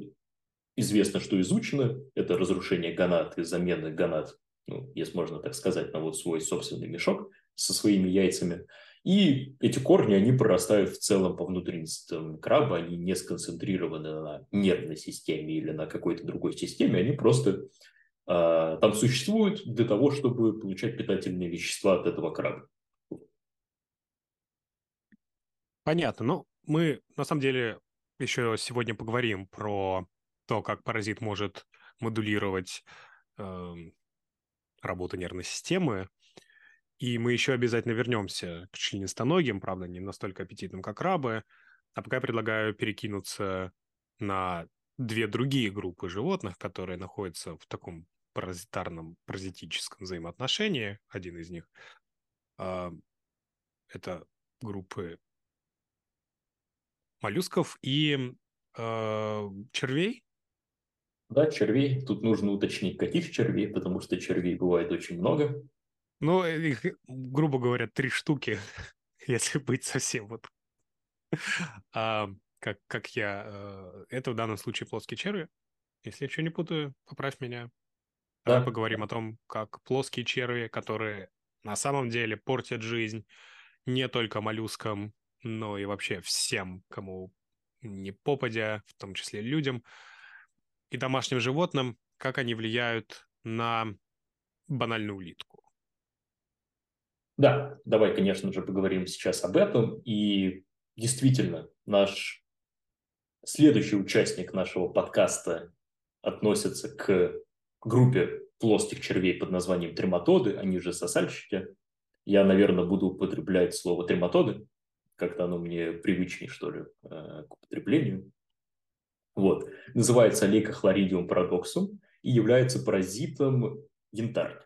известно, что изучено, это разрушение гонад и замена гонад, ну, если можно так сказать, на вот свой собственный мешок со своими яйцами. И эти корни, они прорастают в целом по внутренностям краба, они не сконцентрированы на нервной системе или на какой-то другой системе, они просто а, там существуют для того, чтобы получать питательные вещества от этого краба. Понятно. Ну, мы на самом деле еще сегодня поговорим про то, как паразит может модулировать э, работу нервной системы. И мы еще обязательно вернемся к членистоногим, правда, не настолько аппетитным, как рабы. А пока я предлагаю перекинуться на две другие группы животных, которые находятся в таком паразитарном, паразитическом взаимоотношении, один из них, э, это группы моллюсков и э, червей. Да, червей. Тут нужно уточнить, каких червей, потому что червей бывает очень много. Ну, их, грубо говоря, три штуки, если быть совсем вот... а, как, как я... Э, это в данном случае плоские черви. Если я что не путаю, поправь меня. Давай поговорим о том, как плоские черви, которые на самом деле портят жизнь не только моллюскам, но и вообще всем, кому не попадя, в том числе людям и домашним животным, как они влияют на банальную улитку. Да, давай, конечно же, поговорим сейчас об этом. И действительно, наш следующий участник нашего подкаста относится к группе плоских червей под названием трематоды, они же сосальщики. Я, наверное, буду употреблять слово трематоды, как-то оно мне привычнее, что ли, э, к употреблению. Вот. Называется лейкохлоридиум парадоксум и является паразитом янтарь.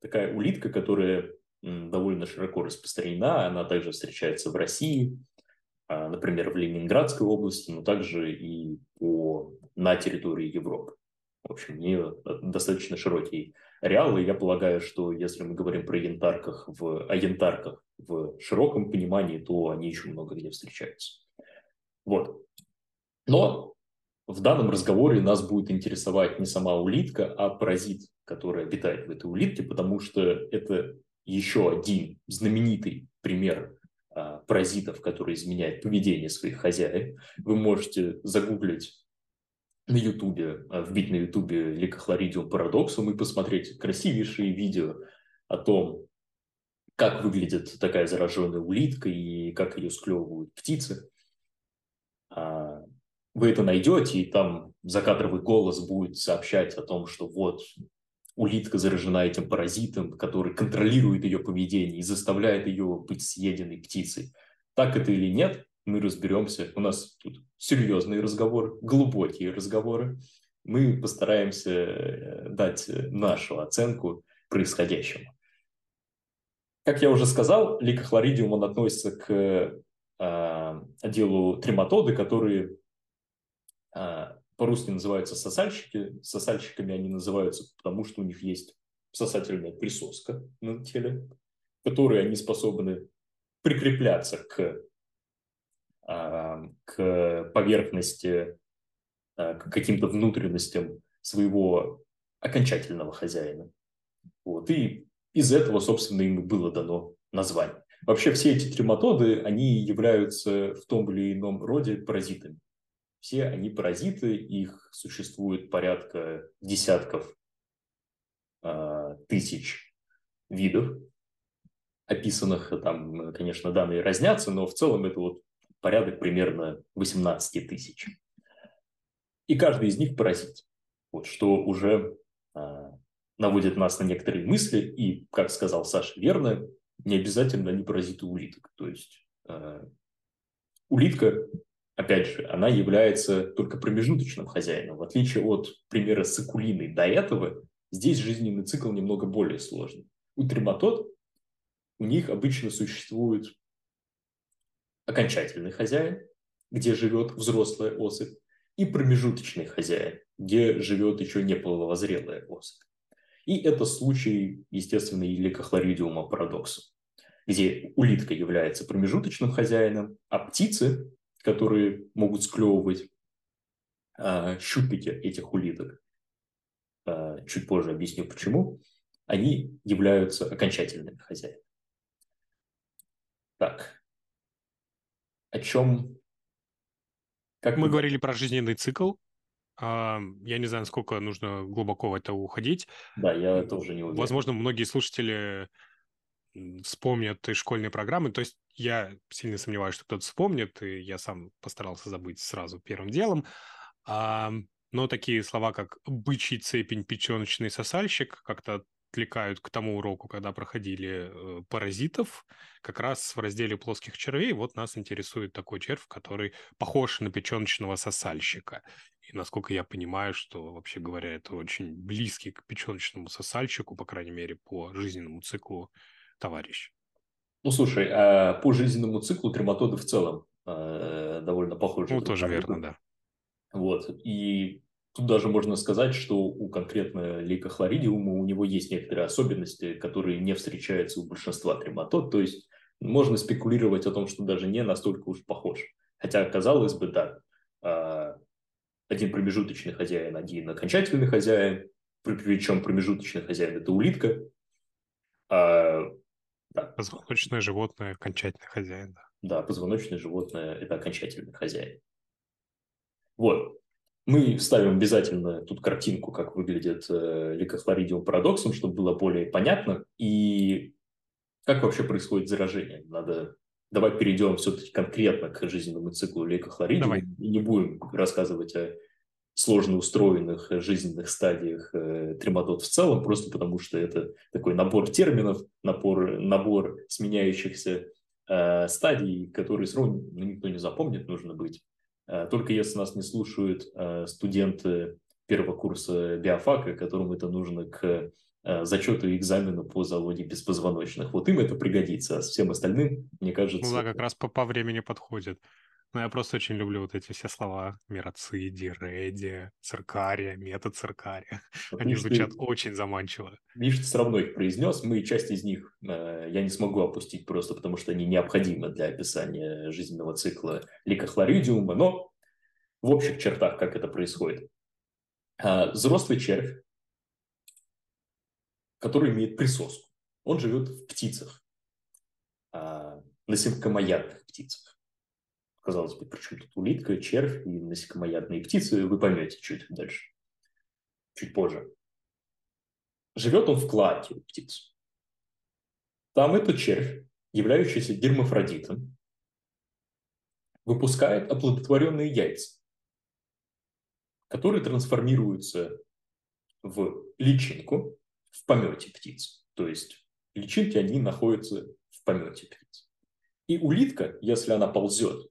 Такая улитка, которая довольно широко распространена, она также встречается в России, а, например, в Ленинградской области, но также и по, на территории Европы. В общем, у нее достаточно широкий ареал, и я полагаю, что если мы говорим про янтарках в, о янтарках в широком понимании, то они еще много где встречаются. Вот. Но в данном разговоре нас будет интересовать не сама улитка, а паразит, который обитает в этой улитке, потому что это еще один знаменитый пример а, паразитов, которые изменяют поведение своих хозяев. Вы можете загуглить на Ютубе, а, вбить на Ютубе ликохлоридиум парадоксум и посмотреть красивейшие видео о том, как выглядит такая зараженная улитка и как ее склевывают птицы. А, вы это найдете, и там закадровый голос будет сообщать о том, что вот улитка заражена этим паразитом, который контролирует ее поведение и заставляет ее быть съеденной птицей. Так это или нет, мы разберемся. У нас тут серьезные разговоры, глубокие разговоры. Мы постараемся э, дать нашу оценку происходящему. Как я уже сказал, ликохлоридиум он относится к э, отделу трематоды, которые по-русски называются сосальщики. Сосальщиками они называются, потому что у них есть сосательная присоска на теле, которые они способны прикрепляться к к поверхности, а, к каким-то внутренностям своего окончательного хозяина. Вот. И из этого, собственно, им было дано название. Вообще все эти трематоды, они являются в том или ином роде паразитами. Все они паразиты, их существует порядка десятков э, тысяч видов, описанных, там, конечно, данные разнятся, но в целом это вот порядок примерно 18 тысяч. И каждый из них паразит. Вот, что уже а, наводит нас на некоторые мысли. И, как сказал Саша верно, не обязательно они паразиты улиток. То есть а, улитка, опять же, она является только промежуточным хозяином. В отличие от примера с акулиной до этого, здесь жизненный цикл немного более сложный. У трематод у них обычно существует окончательный хозяин, где живет взрослая особь, и промежуточный хозяин, где живет еще не половозрелая особь. И это случай, естественно, ликохлоридиума парадокса, где улитка является промежуточным хозяином, а птицы, которые могут склевывать а, щупики этих улиток, а, чуть позже объясню почему, они являются окончательными хозяинами. Так, о чем... Как Мы вы... говорили про жизненный цикл. Я не знаю, сколько нужно глубоко в это уходить. Да, я тоже не уверен. Возможно, многие слушатели вспомнят из школьной программы. То есть я сильно сомневаюсь, что кто-то вспомнит, и я сам постарался забыть сразу первым делом. Но такие слова, как «бычий цепень, печеночный сосальщик» как-то отвлекают к тому уроку, когда проходили э, паразитов, как раз в разделе плоских червей вот нас интересует такой червь, который похож на печеночного сосальщика. И насколько я понимаю, что, вообще говоря, это очень близкий к печеночному сосальщику, по крайней мере, по жизненному циклу товарищ. Ну, слушай, а по жизненному циклу трематоды в целом э, довольно похожи. Ну, тоже верно, да. Вот, и Тут даже можно сказать, что у конкретно лейкохлоридиума у него есть некоторые особенности, которые не встречаются у большинства трематод. То есть можно спекулировать о том, что даже не настолько уж похож. Хотя, казалось бы, да, а, один промежуточный хозяин, один окончательный хозяин, причем промежуточный хозяин – это улитка. А. Позвоночное животное – окончательный хозяин. Да. да, позвоночное животное – это окончательный хозяин. Вот. Мы вставим обязательно тут картинку, как выглядит э, ликохлоридиум парадоксом, чтобы было более понятно. И как вообще происходит заражение? Надо Давай перейдем все-таки конкретно к жизненному циклу лейкохлоридиума Давай. и не будем рассказывать о сложно устроенных жизненных стадиях э, трематод в целом, просто потому что это такой набор терминов, набор, набор сменяющихся э, стадий, которые сразу ну, никто не запомнит, нужно быть Только если нас не слушают студенты первого курса биофака, которым это нужно к зачету экзамена по зоологии беспозвоночных. Вот им это пригодится, а всем остальным, мне кажется... Ну да, как раз по, по времени подходит. Ну, я просто очень люблю вот эти все слова. Мироциди, реди, циркария, метациркария. Вот Они звучат ты, очень заманчиво. Видишь, ты все равно их произнес. Мы часть из них э, я не смогу опустить просто потому, что они необходимы для описания жизненного цикла ликохлоридиума. Но в общих чертах, как это происходит. А, взрослый червь, который имеет присоску, он живет в птицах, а, насекомоядных птицах казалось бы, причем тут улитка, червь и насекомоядные птицы, вы поймете чуть дальше, чуть позже. Живет он в клаке у птиц. Там этот червь, являющийся гермафродитом, выпускает оплодотворенные яйца, которые трансформируются в личинку в помете птиц. То есть личинки, они находятся в помете птиц. И улитка, если она ползет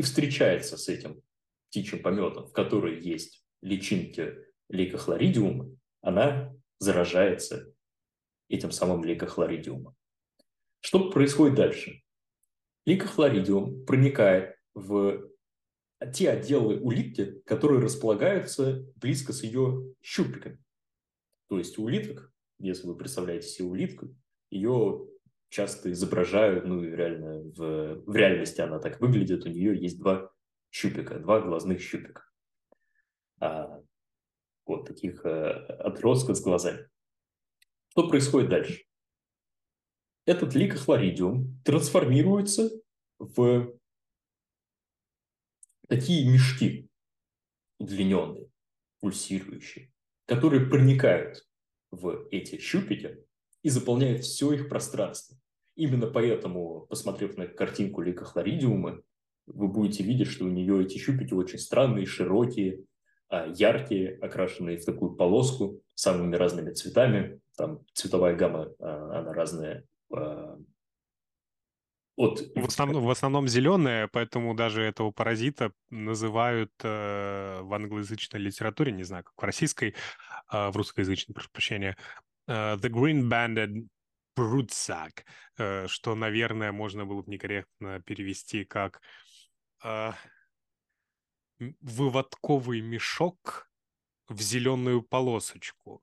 и встречается с этим птичьим пометом, в которой есть личинки лейкохлоридиума, она заражается этим самым лейкохлоридиумом. Что происходит дальше? Лейкохлоридиум проникает в те отделы улитки, которые располагаются близко с ее щупиками. То есть улиток, если вы представляете себе улитку, ее часто изображают, ну и реально в, в реальности она так выглядит, у нее есть два щупика, два глазных щупика. А, вот таких а, отростка с глазами. Что происходит дальше? Этот ликохлоридиум трансформируется в такие мешки удлиненные, пульсирующие, которые проникают в эти щупики и заполняют все их пространство. Именно поэтому, посмотрев на картинку ликохлоридиума, вы будете видеть, что у нее эти щупики очень странные, широкие, а, яркие, окрашенные в такую полоску самыми разными цветами. Там цветовая гамма, а, она разная. А, от... В, основном, в основном зеленая, поэтому даже этого паразита называют э, в англоязычной литературе, не знаю, как в российской, в русскоязычной, прошу прощения, э, The Green Брудсак, э, что, наверное, можно было бы некорректно перевести как э, выводковый мешок в зеленую полосочку.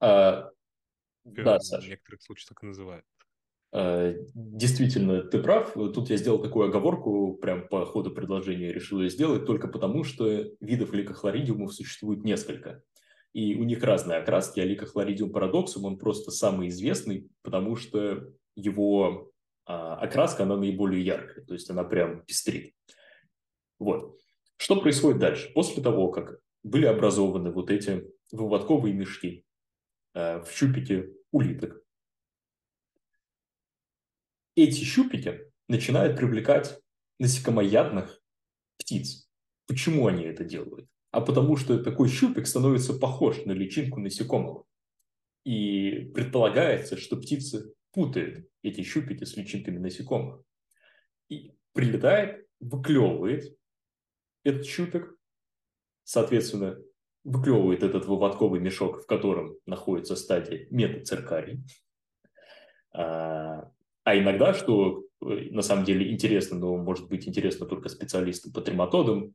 А, да, Саша. В некоторых случаях так и называют. А, действительно, ты прав. Тут я сделал такую оговорку, прям по ходу предложения решил ее сделать, только потому, что видов ликохлоридиумов существует несколько и у них разные окраски. А ликохлоридиум парадоксум, он просто самый известный, потому что его а, окраска, она наиболее яркая, то есть она прям пестрит. Вот. Что происходит дальше? После того, как были образованы вот эти выводковые мешки а, в щупике улиток, эти щупики начинают привлекать насекомоядных птиц. Почему они это делают? А потому что такой щупик становится похож на личинку насекомого. И предполагается, что птица путает эти щупики с личинками насекомых. И прилетает, выклевывает этот щупик, соответственно, выклевывает этот выводковый мешок, в котором находится стадия метациркарий. А, а иногда, что э, на самом деле интересно, но может быть интересно только специалистам по трематодам,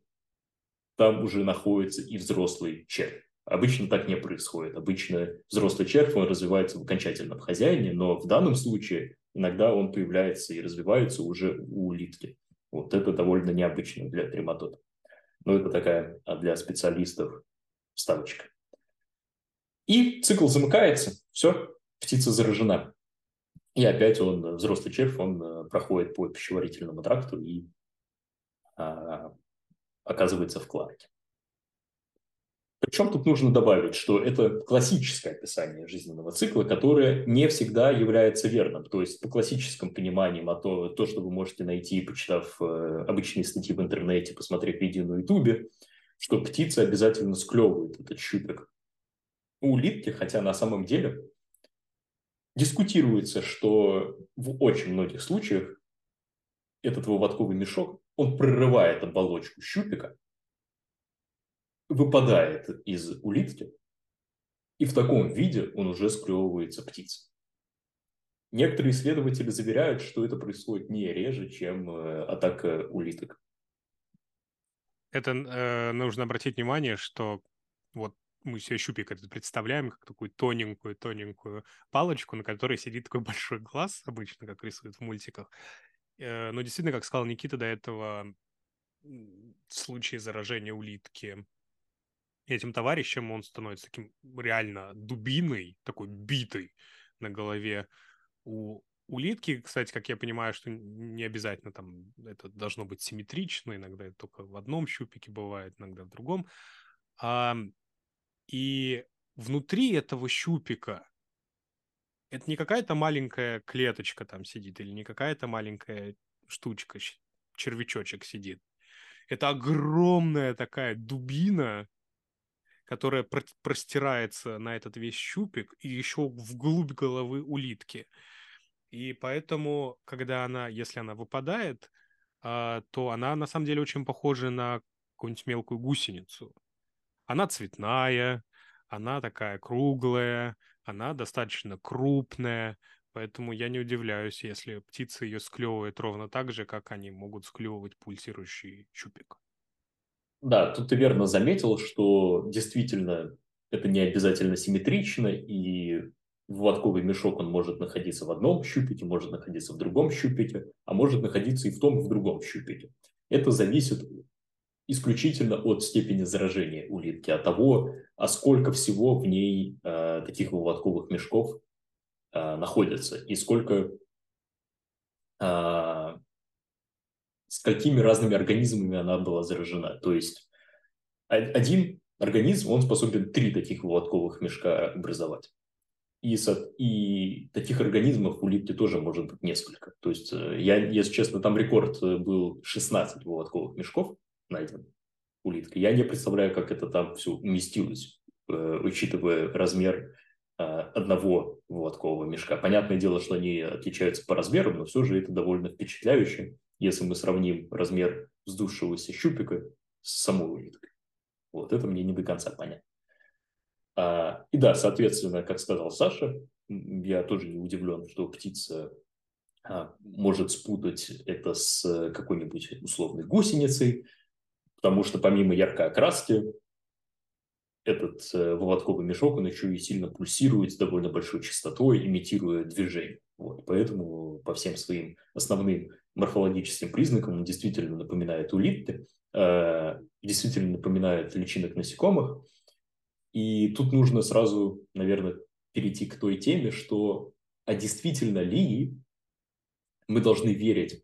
там уже находится и взрослый червь. Обычно так не происходит. Обычно взрослый червь, он развивается в окончательном хозяине, но в данном случае иногда он появляется и развивается уже у улитки. Вот это довольно необычно для трематода. Но это такая а для специалистов вставочка. И цикл замыкается, все, птица заражена. И опять он, взрослый червь, он э, проходит по пищеварительному тракту и а, оказывается в Кларке. Причем тут нужно добавить, что это классическое описание жизненного цикла, которое не всегда является верным. То есть по классическому пониманию, а то, то что вы можете найти, почитав э, обычные статьи в интернете, посмотрев видео на ютубе, что птица обязательно склевывает этот щупик у улитки, хотя на самом деле дискутируется, что в очень многих случаях этот выводковый мешок он прорывает оболочку щупика, выпадает из улитки, и в таком виде он уже склевывается птицей. Некоторые исследователи заверяют, что это происходит не реже, чем э, атака улиток. Это э, нужно обратить внимание, что вот мы себе щупик этот представляем как такую тоненькую-тоненькую палочку, на которой сидит такой большой глаз, обычно, как рисуют в мультиках. Э, но действительно, как сказал Никита до этого, в случае заражения улитки этим товарищем, он становится таким реально дубиной, такой битой на голове у улитки. Кстати, как я понимаю, что не обязательно там это должно быть симметрично, иногда это только в одном щупике бывает, иногда в другом. А, и внутри этого щупика это не какая-то маленькая клеточка там сидит или не какая-то маленькая штучка, червячочек сидит. Это огромная такая дубина, которая простирается на этот весь щупик и еще вглубь головы улитки. И поэтому, когда она, если она выпадает, а, то она на самом деле очень похожа на какую-нибудь мелкую гусеницу. Она цветная, она такая круглая, она достаточно крупная, поэтому я не удивляюсь, если птица ее склевывает ровно так же, как они могут склевывать пульсирующий щупик. Да, тут ты верно заметил, что действительно это не обязательно симметрично, и вводковый мешок он может находиться в одном щупике, может находиться в другом щупике, а может находиться и в том, и в другом щупике. Это зависит исключительно от степени заражения улитки, от того, а сколько всего в ней э, таких выводковых мешков э, находится, и сколько э, с какими разными организмами она была заражена. То есть один организм, он способен три таких выводковых мешка образовать. И, и таких организмов у улитки тоже может быть несколько. То есть, э, я, если честно, там рекорд э, был 16 выводковых мешков найден улиткой. Я не представляю, как это там все уместилось, э, учитывая размер одного выводкового мешка. Понятное дело, что они отличаются по размеру, но все же это довольно впечатляюще если мы сравним размер вздувшегося щупика с самой улиткой. Вот это мне не до конца понятно. А, и да, соответственно, как сказал Саша, я тоже не удивлен, что птица а, может спутать это с какой-нибудь условной гусеницей, потому что помимо яркой окраски, этот э, выводковый мешок, он еще и сильно пульсирует с довольно большой частотой, имитируя движение. Вот, поэтому по всем своим основным морфологическим признакам он действительно напоминает улитки, э, действительно напоминает личинок насекомых. И тут нужно сразу, наверное, перейти к той теме, что а действительно ли мы должны верить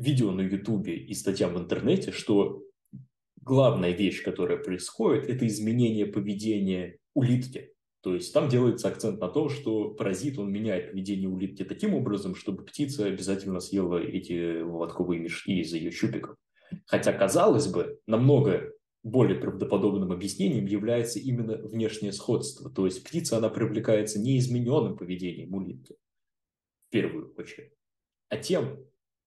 видео на Ютубе и статьям в интернете, что главная вещь, которая происходит, это изменение поведения улитки. То есть там делается акцент на том, что паразит, он меняет поведение улитки таким образом, чтобы птица обязательно съела эти выводковые мешки из ее щупиков. Хотя, казалось бы, намного более правдоподобным объяснением является именно внешнее сходство. То есть птица, она привлекается не измененным поведением улитки, в первую очередь, а тем,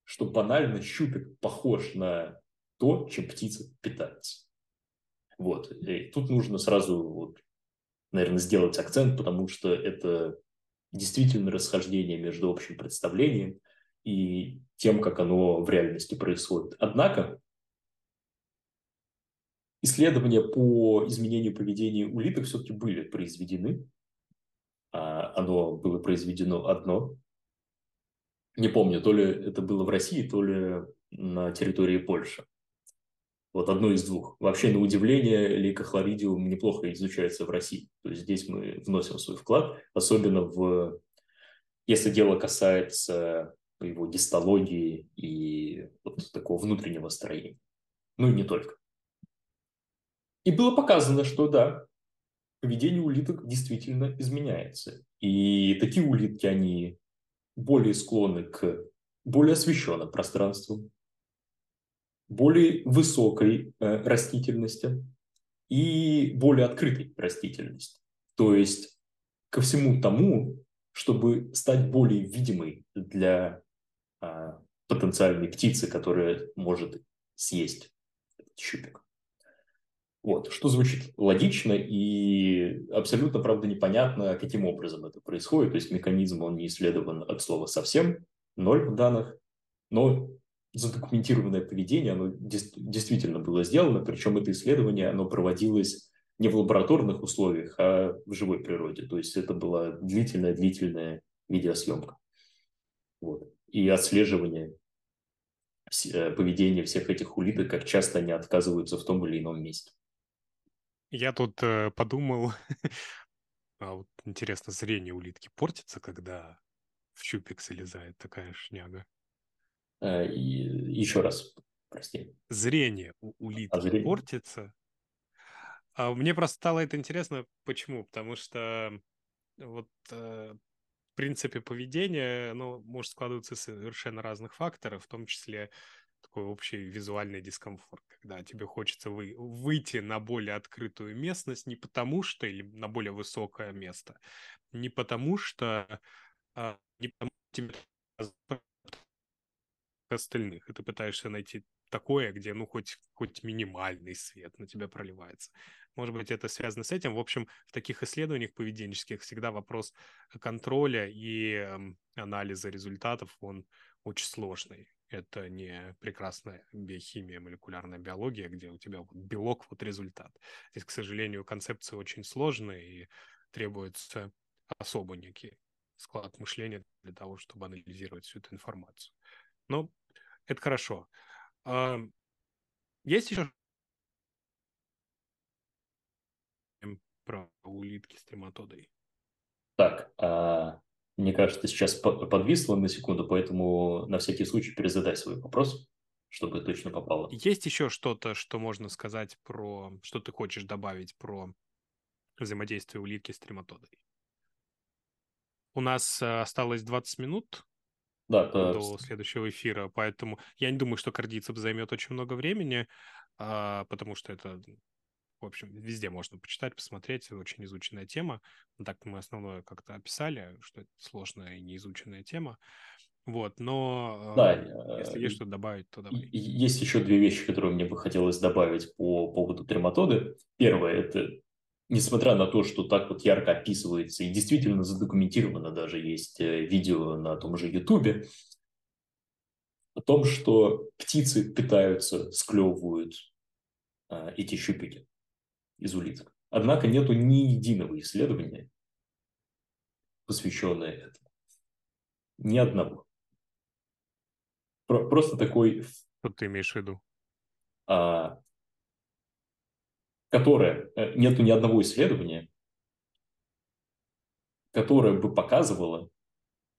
что банально щупик похож на то, чем птица питается. Вот. И тут нужно сразу вот наверное, сделать акцент, потому что это действительно расхождение между общим представлением и тем, как оно в реальности происходит. Однако исследования по изменению поведения улиток все-таки были произведены. А оно было произведено одно. Не помню, то ли это было в России, то ли на территории Польши. Вот одно из двух. Вообще, на удивление, лейкохлоридиум неплохо изучается в России. То есть здесь мы вносим свой вклад, особенно в, если дело касается его гистологии и вот такого внутреннего строения. Ну и не только. И было показано, что да, поведение улиток действительно изменяется. И такие улитки, они более склонны к более освещенным пространствам, более высокой э, растительности и более открытой растительности. То есть ко всему тому, чтобы стать более видимой для э, потенциальной птицы, которая может съесть этот щупик. Вот, что звучит логично и абсолютно, правда, непонятно, каким образом это происходит. То есть механизм, он не исследован от слова совсем, ноль данных, но задокументированное поведение, оно действительно было сделано, причем это исследование, оно проводилось не в лабораторных условиях, а в живой природе. То есть это была длительная-длительная видеосъемка. Вот. И отслеживание э, поведения всех этих улиток, как часто они отказываются в том или ином месте. Я тут э, подумал, а вот интересно, зрение улитки портится, когда в щупик залезает такая шняга? Э, и, еще раз, прости. Зрение у улитки а зрение? портится? А мне просто стало это интересно. Почему? Потому что вот э, в принципе поведение, оно может складываться из совершенно разных факторов, в том числе такой общий визуальный дискомфорт, когда тебе хочется вы, выйти на более открытую местность не потому что, или на более высокое место, не потому что, а, не потому что тебе остальных, и ты пытаешься найти такое, где, ну, хоть, хоть минимальный свет на тебя проливается. Может быть, это связано с этим. В общем, в таких исследованиях поведенческих всегда вопрос контроля и э, анализа результатов, он очень сложный это не прекрасная биохимия, молекулярная биология, где у тебя вот белок, вот результат. Здесь, к сожалению, концепции очень сложные и требуется особо некий склад мышления для того, чтобы анализировать всю эту информацию. Но это хорошо. Есть еще про улитки с трематодой? Так, а мне кажется, сейчас подвисло на секунду, поэтому на всякий случай перезадай свой вопрос, чтобы точно попало. Есть еще что-то, что можно сказать про... Что ты хочешь добавить про взаимодействие улитки с трематодой? У нас э, осталось 20 минут да, до да. следующего эфира, поэтому я не думаю, что кардицеп займет очень много времени, а, потому что это в общем, везде можно почитать, посмотреть, очень изученная тема. Так мы основное как-то описали, что это сложная и неизученная тема. Вот, но да, э, если есть что добавить, то давай. Есть еще две вещи, которые мне бы хотелось добавить по поводу трематоды. Первое – это несмотря на то, что так вот ярко описывается и действительно задокументировано, даже есть э, видео на том же Ютубе, о том, что птицы питаются, склевывают а, эти щупики из улиток. Однако нету ни единого исследования, посвященное этому. Ни одного. Просто такой... Что ты имеешь в виду? А, которое... Э, нету ни одного исследования, которое бы показывало,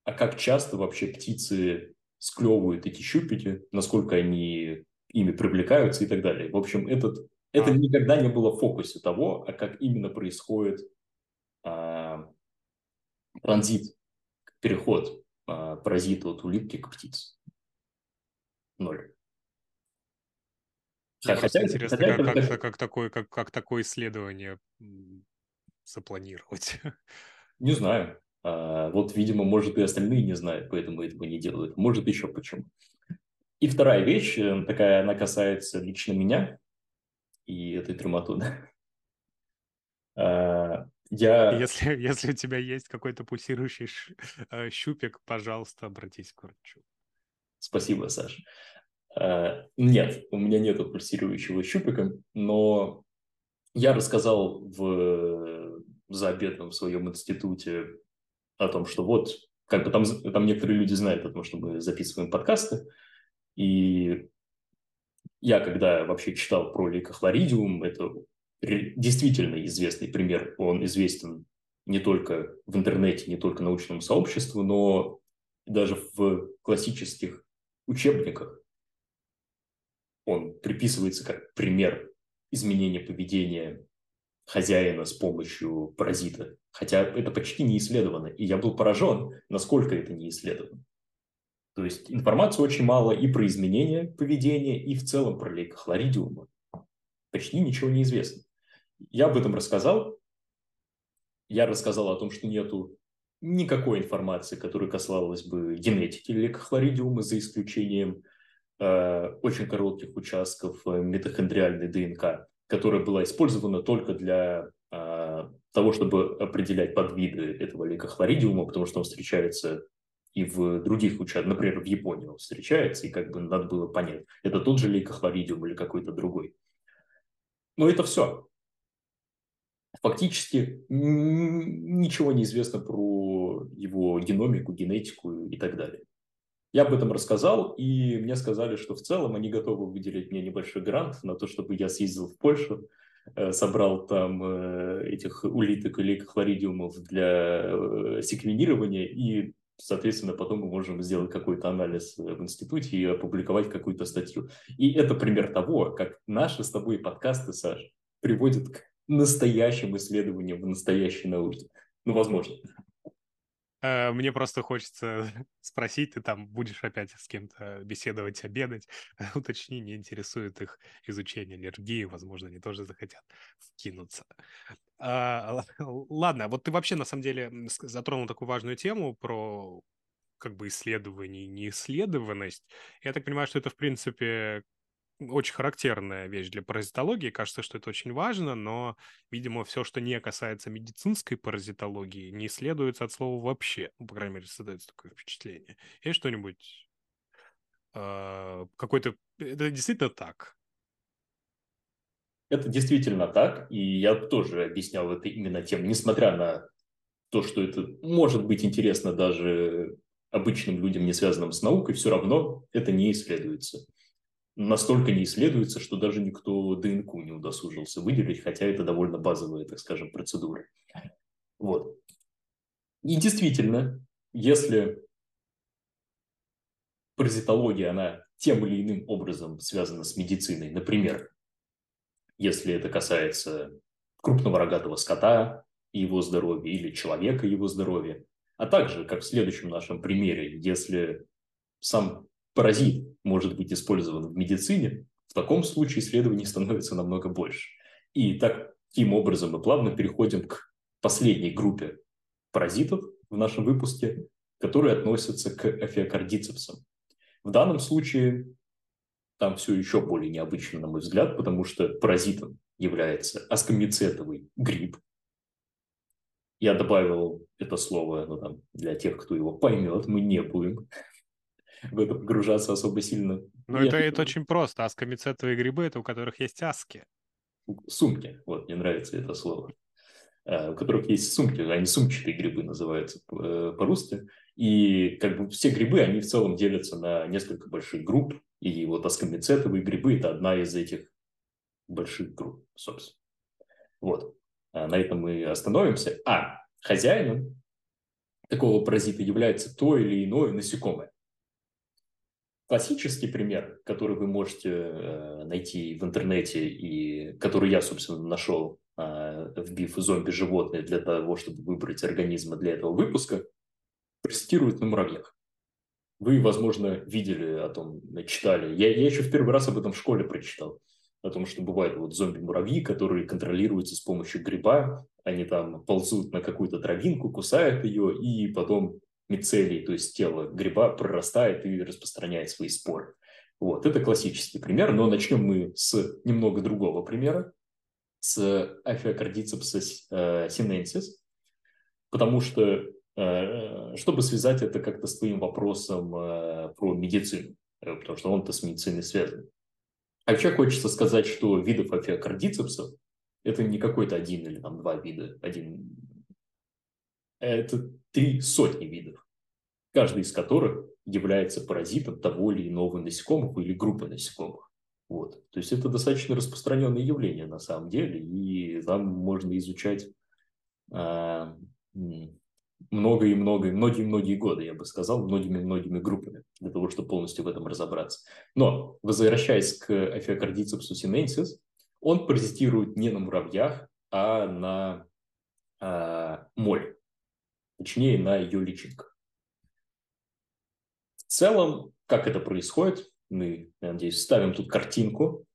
а как часто вообще птицы склевывают эти щупики, насколько они ими привлекаются и так далее. В общем, этот это а. никогда не было в фокусе того, а как именно происходит а, транзит, переход а, паразита от улитки к птице. Ноль. Хотя, интересно, хотя как, это... как, как, такое, как, как такое исследование запланировать? Не знаю. А, вот, видимо, может, и остальные не знают, поэтому этого не делают. Может, еще почему. И вторая вещь, э, такая, она касается лично меня и этой травматоны. А, я... Если, если у тебя есть какой-то пульсирующий э, щупик, пожалуйста, обратись к врачу. Спасибо, Саша. А, нет, у меня нет пульсирующего щупика, но я рассказал в, за обедом в своем институте о том, что вот, как бы там, там некоторые люди знают о том, что мы записываем подкасты, и я когда вообще читал про лейкохлоридиум, это действительно известный пример. Он известен не только в интернете, не только научному сообществу, но даже в классических учебниках он приписывается как пример изменения поведения хозяина с помощью паразита. Хотя это почти не исследовано. И я был поражен, насколько это не исследовано. То есть информации очень мало и про изменения поведения, и в целом про лейкохлоридиумы. Почти ничего не известно. Я об этом рассказал. Я рассказал о том, что нету никакой информации, которая касалась бы генетики лейкохлоридиума, за исключением э, очень коротких участков э, митохондриальной ДНК, которая была использована только для э, того, чтобы определять подвиды этого лейкохлоридиума, потому что он встречается и в других участках, например, в Японии он встречается, и как бы надо было понять, это тот же лейкохлоридиум или какой-то другой. Но это все. Фактически ничего не известно про его геномику, генетику и так далее. Я об этом рассказал, и мне сказали, что в целом они готовы выделить мне небольшой грант на то, чтобы я съездил в Польшу, э, собрал там э, этих улиток или хлоридиумов для э, секвенирования, и, соответственно, потом мы можем сделать какой-то анализ в институте и опубликовать какую-то статью. И это пример того, как наши с тобой подкасты, Саш, приводят к настоящим исследованиям в настоящей науке. Ну, возможно. Э, мне просто хочется спросить, ты там будешь опять с кем-то беседовать, обедать, уточни, не интересует их изучение аллергии, возможно, они тоже захотят вкинуться. А, ладно, вот ты вообще на самом деле затронул такую важную тему про как бы исследование, неисследованность. Я так понимаю, что это, в принципе, очень характерная вещь для паразитологии. Кажется, что это очень важно, но, видимо, все, что не касается медицинской паразитологии, не исследуется от слова вообще. Ну, по крайней мере, создается такое впечатление. Есть что-нибудь э, какой-то... Это действительно так? Это действительно так, и я тоже объяснял это именно тем, несмотря на то, что это может быть интересно даже обычным людям, не связанным с наукой, все равно это не исследуется настолько не исследуется, что даже никто ДНК не удосужился выделить, хотя это довольно базовая, так скажем, процедура. Вот. И действительно, если паразитология, она тем или иным образом связана с медициной, например, если это касается крупного рогатого скота и его здоровья, или человека и его здоровья, а также, как в следующем нашем примере, если сам паразит может быть использован в медицине, в таком случае исследований становится намного больше. И таким образом мы плавно переходим к последней группе паразитов в нашем выпуске, которые относятся к эфиокардицепсам. В данном случае там все еще более необычно, на мой взгляд, потому что паразитом является аскомицетовый гриб. Я добавил это слово ну, там, для тех, кто его поймет, мы не будем в это погружаться особо сильно. Ну, это, это очень просто. Аскомицетовые грибы – это у которых есть аски. Сумки. Вот, мне нравится это слово. Uh, у которых есть сумки, они сумчатые грибы называются uh, по-русски. И как бы все грибы, они в целом делятся на несколько больших групп. И вот аскомицетовые грибы – это одна из этих больших групп, собственно. Вот. Uh, на этом мы остановимся. А, хозяином такого паразита является то или иное насекомое. Классический пример, который вы можете э, найти в интернете и который я, собственно, нашел, э, вбив зомби-животные для того, чтобы выбрать организмы для этого выпуска, паразитирует на муравьях. Вы, возможно, видели о том, читали. Я, я еще в первый раз об этом в школе прочитал. О том, что бывают вот зомби-муравьи, которые контролируются с помощью гриба. Они там ползут на какую-то травинку, кусают ее и потом мицелий, то есть тело гриба, прорастает и распространяет свои споры. Вот, это классический пример, но начнем мы с немного другого примера, с афиокардицепса э, синенсис, потому что, чтобы связать это как-то с твоим вопросом э, про медицину, э, потому что он-то с медициной связан. А вообще хочется сказать, что видов афиокардицепсов это не какой-то один или там два вида, один это три сотни видов, каждый из которых является паразитом того или иного насекомого или группы насекомых. Вот. То есть это достаточно распространенное явление на самом деле, и там можно изучать много и много, многие-многие годы, я бы сказал, многими-многими группами, для того, чтобы полностью в этом разобраться. Но, возвращаясь к Афиокардицепсу синенсис, он паразитирует не на муравьях, а на а, моль точнее на ее личинках. В целом, как это происходит, мы, я надеюсь, ставим тут картинку,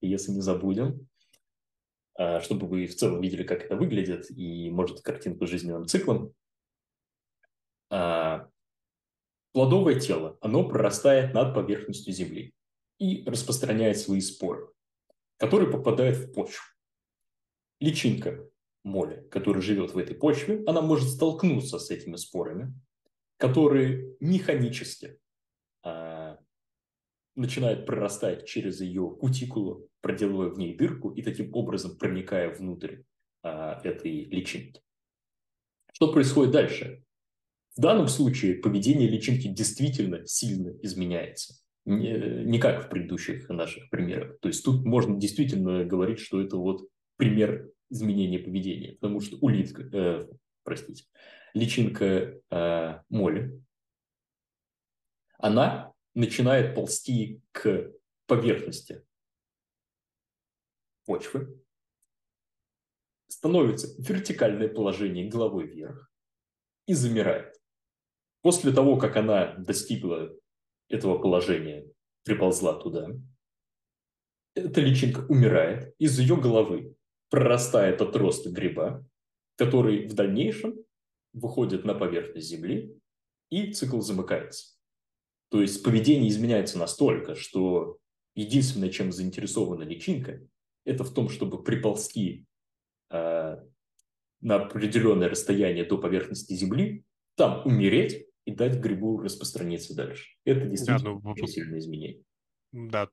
если не забудем, а, чтобы вы в целом видели, как это выглядит, и, может, картинку с жизненным циклом. А, плодовое тело, оно прорастает над поверхностью Земли и распространяет свои споры, которые попадают в почву. Личинка моли, которая живет в этой почве, она может столкнуться с этими спорами, которые механически а, начинают прорастать через ее кутикулу, проделывая в ней дырку и таким образом проникая внутрь а, этой личинки. Что происходит дальше? В данном случае поведение личинки действительно сильно изменяется. Не, не как в предыдущих наших примерах. То есть тут можно действительно говорить, что это вот пример изменения поведения. Потому что улитка, э, простите, личинка э, моли, она начинает ползти к поверхности почвы, становится вертикальное положение головой вверх и замирает. После того, как она достигла этого положения, приползла туда, эта личинка умирает, из ее головы прорастает отросток гриба, который в дальнейшем выходит на поверхность Земли, и цикл замыкается. То есть поведение изменяется настолько, что единственное, чем заинтересована личинка, это в том, чтобы приползти э, на определенное расстояние до поверхности Земли, там умереть и дать грибу распространиться дальше. Это действительно да, ну, сильное изменение. Да,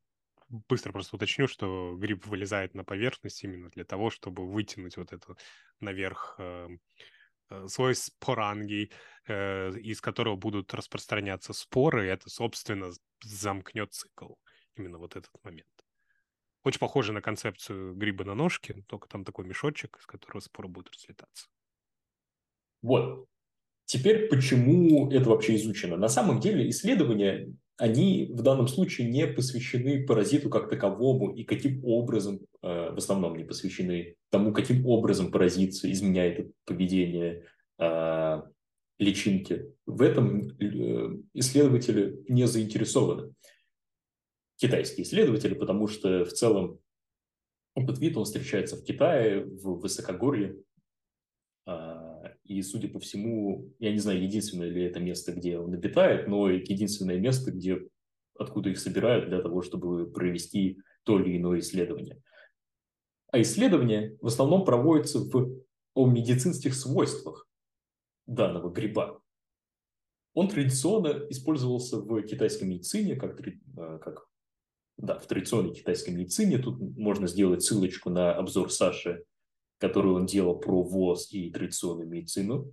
быстро просто уточню, что гриб вылезает на поверхность именно для того, чтобы вытянуть вот эту наверх э, э, свой спорангий, э, из которого будут распространяться споры, и это, собственно, замкнет цикл. Именно вот этот момент. Очень похоже на концепцию гриба на ножке, только там такой мешочек, из которого споры будут разлетаться. Вот. Теперь почему это вообще изучено? На самом деле исследования, они в данном случае не посвящены паразиту как таковому и каким образом, э, в основном не посвящены тому, каким образом паразит изменяет поведение э, личинки. В этом э, исследователи не заинтересованы китайские исследователи, потому что в целом этот вид, он встречается в Китае, в высокогорье, и, судя по всему, я не знаю, единственное ли это место, где он обитает, но единственное место, где, откуда их собирают для того, чтобы провести то или иное исследование. А исследования в основном проводятся в, о медицинских свойствах данного гриба. Он традиционно использовался в китайской медицине как, а, как да, в традиционной китайской медицине. Тут можно сделать ссылочку на обзор Саши, который он делал про ВОЗ и традиционную медицину.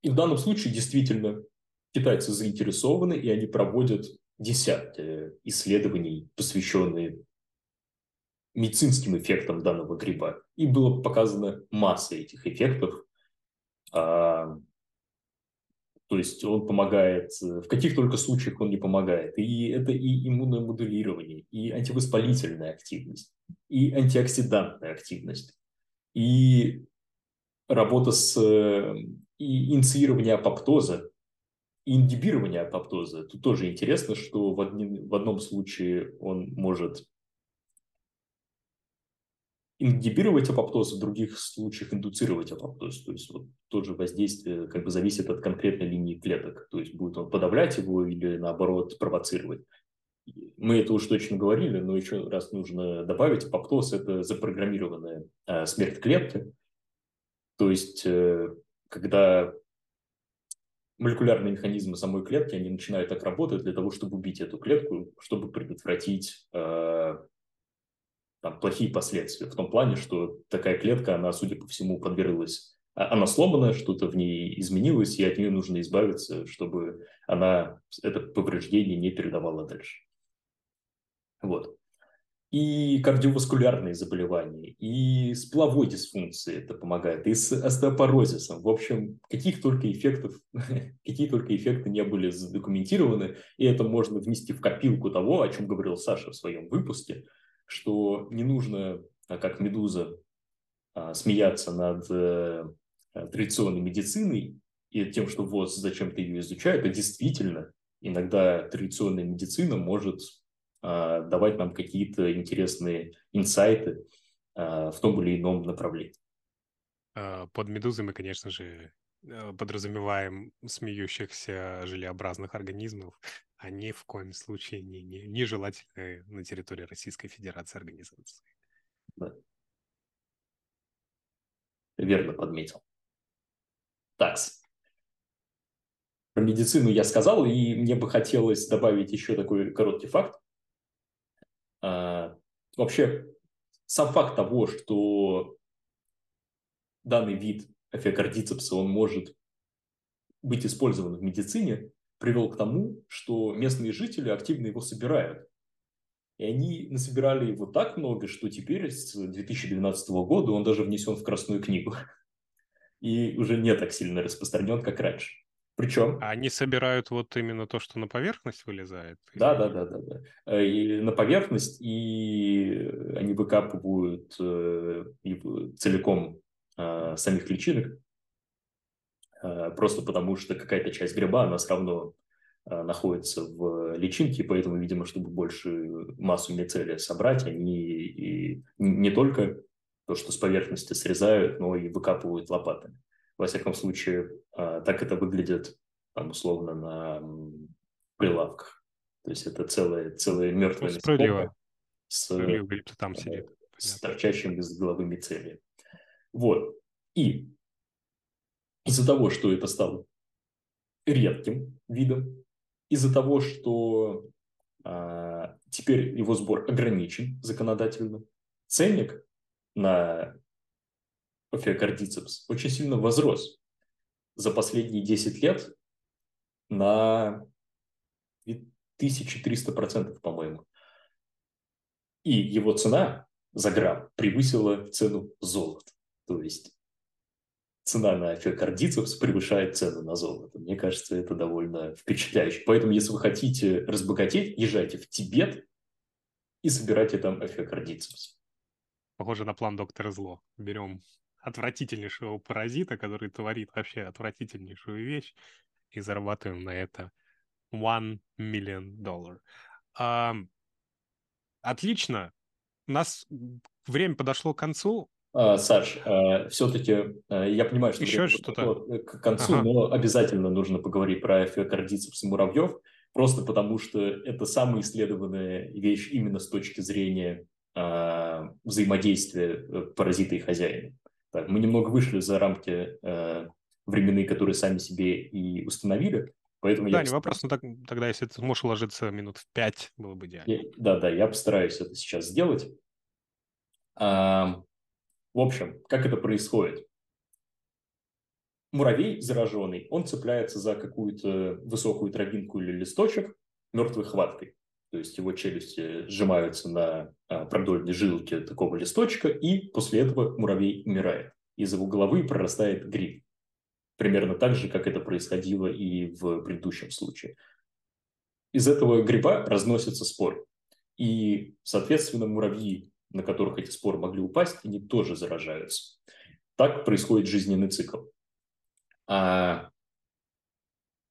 И в данном случае действительно китайцы заинтересованы, и они проводят десятки исследований, посвященные медицинским эффектам данного гриба. И было показано масса этих эффектов. То есть он помогает, э, в каких только случаях он не помогает. И это и иммуномодулирование, и антивоспалительная активность, и антиоксидантная активность, и работа с э, и инициирование апоптоза, и ингибирование апоптоза. Тут тоже интересно, что в, одни, в одном случае он может ингибировать апоптоз, в других случаях индуцировать апоптоз. То есть вот тоже воздействие как бы зависит от конкретной линии клеток. То есть будет он подавлять его или наоборот провоцировать. Мы это уже точно говорили, но еще раз нужно добавить, апоптоз – это запрограммированная э, смерть клетки. То есть э, когда молекулярные механизмы самой клетки, они начинают так работать для того, чтобы убить эту клетку, чтобы предотвратить э, там, плохие последствия. В том плане, что такая клетка, она, судя по всему, подверглась а, она сломана, что-то в ней изменилось, и от нее нужно избавиться, чтобы она это повреждение не передавала дальше. Вот. И кардиоваскулярные заболевания, и с половой это помогает, и с остеопорозисом. В общем, каких только эффектов, какие только эффекты не были задокументированы, и это можно внести в копилку того, о чем говорил Саша в своем выпуске – что не нужно, а, как медуза, а, смеяться над э, традиционной медициной и тем, что ВОЗ зачем-то ее изучает, а действительно иногда традиционная медицина может давать нам какие-то интересные инсайты в том или ином направлении. Под медузой мы, конечно же, э, подразумеваем смеющихся желеобразных организмов, они в коем случае не, не, нежелательны на территории Российской Федерации организации. Да. Верно подметил. Такс. Про медицину я сказал, и мне бы хотелось добавить еще такой короткий факт. А, вообще, сам факт того, что данный вид эфиокардицепса, он может быть использован в медицине, привел к тому, что местные жители активно его собирают. И они насобирали его так много, что теперь с 2012 года он даже внесен в Красную книгу. И уже не так сильно распространен, как раньше. Причем... А они собирают вот именно то, что на поверхность вылезает? Да, да, да, да, да. И на поверхность, и они выкапывают э, целиком э, самих личинок, э, просто потому что какая-то часть гриба, она все равно находится в личинке, поэтому, видимо, чтобы большую массу мицелия собрать, они и не только то, что с поверхности срезают, но и выкапывают лопатами. Во всяком случае, так это выглядит, там, условно, на прилавках. То есть это целая, целая мертвая ну, справедливо. с, справедливо, там сидит. с торчащим из головы мицелием. Вот. И из-за того, что это стало редким видом, из-за того, что а, теперь его сбор ограничен законодательно, ценник на офиокардицепс очень сильно возрос за последние 10 лет на 1300%, по-моему. И его цена за грамм превысила цену золота. То есть цена на офиокардицепс превышает цену на золото. Мне кажется, это довольно впечатляюще. Поэтому, если вы хотите разбогатеть, езжайте в Тибет и собирайте там офиокардицепс. Похоже на план доктора Зло. Берем отвратительнейшего паразита, который творит вообще отвратительнейшую вещь, и зарабатываем на это one million dollar. Отлично. У нас время подошло к концу. А, Саш, а, все-таки а, я понимаю, что еще что-то к концу, ага. но обязательно нужно поговорить про эфиокардицепс и муравьев, просто потому что это самая исследованная вещь именно с точки зрения взаимодействия э, паразита и хозяина. Так, мы немного вышли за рамки э, временные, которые сами себе и установили. Поэтому да, я не вопрос, но так, тогда если ты сможешь уложиться минут в пять, было бы идеально. Я, да, да, я постараюсь это сейчас сделать. А, в общем, как это происходит? Муравей зараженный, он цепляется за какую-то высокую травинку или листочек мертвой хваткой то есть его челюсти сжимаются на а, продольной жилке такого листочка, и после этого муравей умирает. Из его головы прорастает гриб. Примерно так же, как это происходило и в предыдущем случае. Из этого гриба разносятся споры. И, соответственно, муравьи, на которых эти споры могли упасть, они тоже заражаются. Так происходит жизненный цикл. А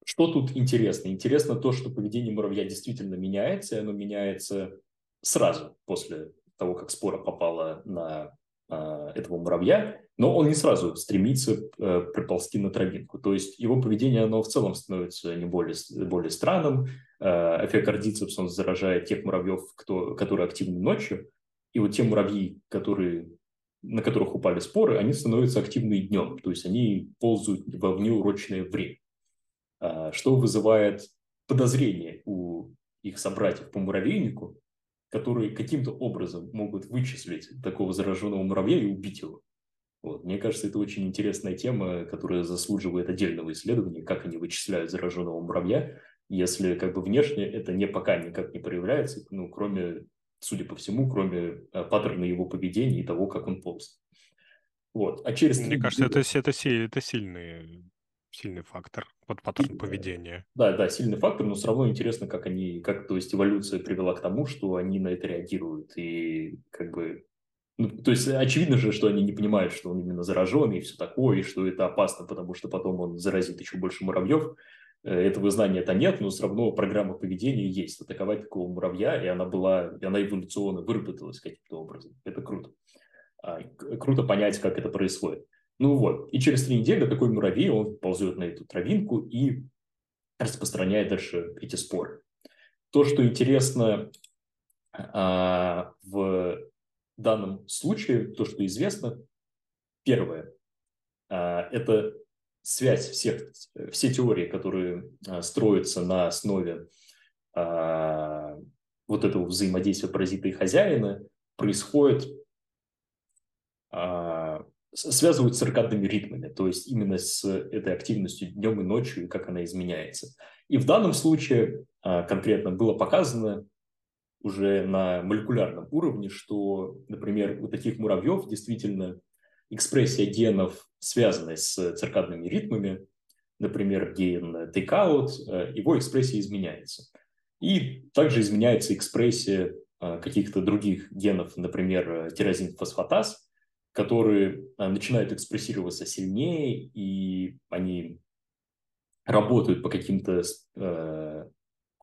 что тут интересно? Интересно то, что поведение муравья действительно меняется, и оно меняется сразу после того, как спора попала на э, этого муравья, но он не сразу стремится э, приползти на травинку. То есть его поведение, оно в целом становится не более, более странным. Э, Эфиокардицепс, он заражает тех муравьев, кто, которые активны ночью, и вот те муравьи, которые на которых упали споры, они становятся активны днем, то есть они ползают во внеурочное время. А, что вызывает подозрение у их собратьев по муравейнику, которые каким-то образом могут вычислить такого зараженного муравья и убить его. Вот. Мне кажется, это очень интересная тема, которая заслуживает отдельного исследования, как они вычисляют зараженного муравья, если как бы внешне это не пока никак не проявляется, ну, кроме, судя по всему, кроме а, паттерна его поведения и того, как он полз. Вот. А через Мне кажется, это, это, это сильные сильный фактор, вот паттерн поведения. Да, да, сильный фактор, но все равно интересно, как они, как, то есть эволюция привела к тому, что они на это реагируют, и как бы, ну, то есть очевидно же, что они не понимают, что он именно зараженный и все такое, и что это опасно, потому что потом он заразит еще больше муравьев, э, этого знания-то нет, но все равно программа поведения есть, атаковать такого муравья, и она была, и она эволюционно выработалась каким-то образом. Это круто. А, круто понять, как это происходит. Ну вот, и через три недели такой муравей, он ползет на эту травинку и распространяет дальше эти споры. То, что интересно а, в данном случае, то, что известно, первое, а, это связь всех, все теории, которые а, строятся на основе а, вот этого взаимодействия паразита и хозяина, происходит, а, связывают с циркадными ритмами, то есть именно с этой активностью днем и ночью, и как она изменяется. И в данном случае а, конкретно было показано уже на молекулярном уровне, что, например, у таких муравьев действительно экспрессия генов, связанная с циркадными ритмами, например, ген takeout, э, его экспрессия изменяется. И также изменяется экспрессия э, каких-то других генов, например, тирозин-фосфатаз, которые э, начинают экспрессироваться сильнее, и они работают по каким-то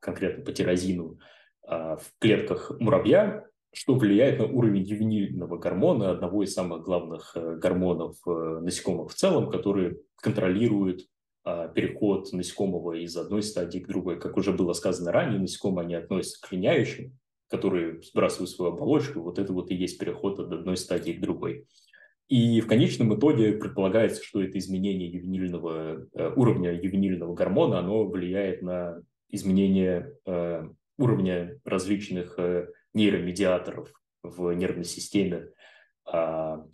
конкретно по тирозину в клетках муравья, что влияет на уровень ювенильного гормона, одного из самых главных э, гормонов э, насекомых в целом, который контролирует а, переход насекомого из одной стадии к другой. Как уже было сказано ранее, насекомые они относятся к линяющим, которые сбрасывают свою оболочку. Вот это вот и есть переход от одной стадии к другой. И в конечном итоге предполагается, что это изменение ювенильного, э, уровня ювенильного гормона, оно влияет на изменение уровня различных нейромедиаторов в нервной системе а,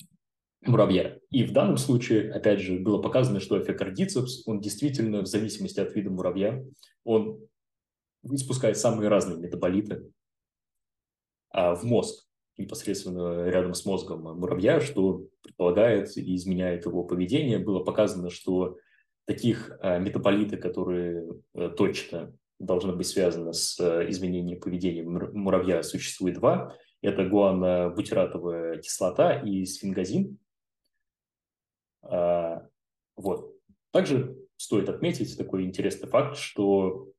муравья. И в данном случае, опять же, было показано, что эфекардицепс, он действительно, в зависимости от вида муравья, он испускает самые разные метаболиты а, в мозг, непосредственно рядом с мозгом муравья, что предполагает и изменяет его поведение. Было показано, что таких а, метаболиты, которые а, точно должна быть связана с э, изменением поведения муравья, существует два. Это гуанобутиратовая кислота и сфингазин. А, вот. Также стоит отметить такой интересный факт, что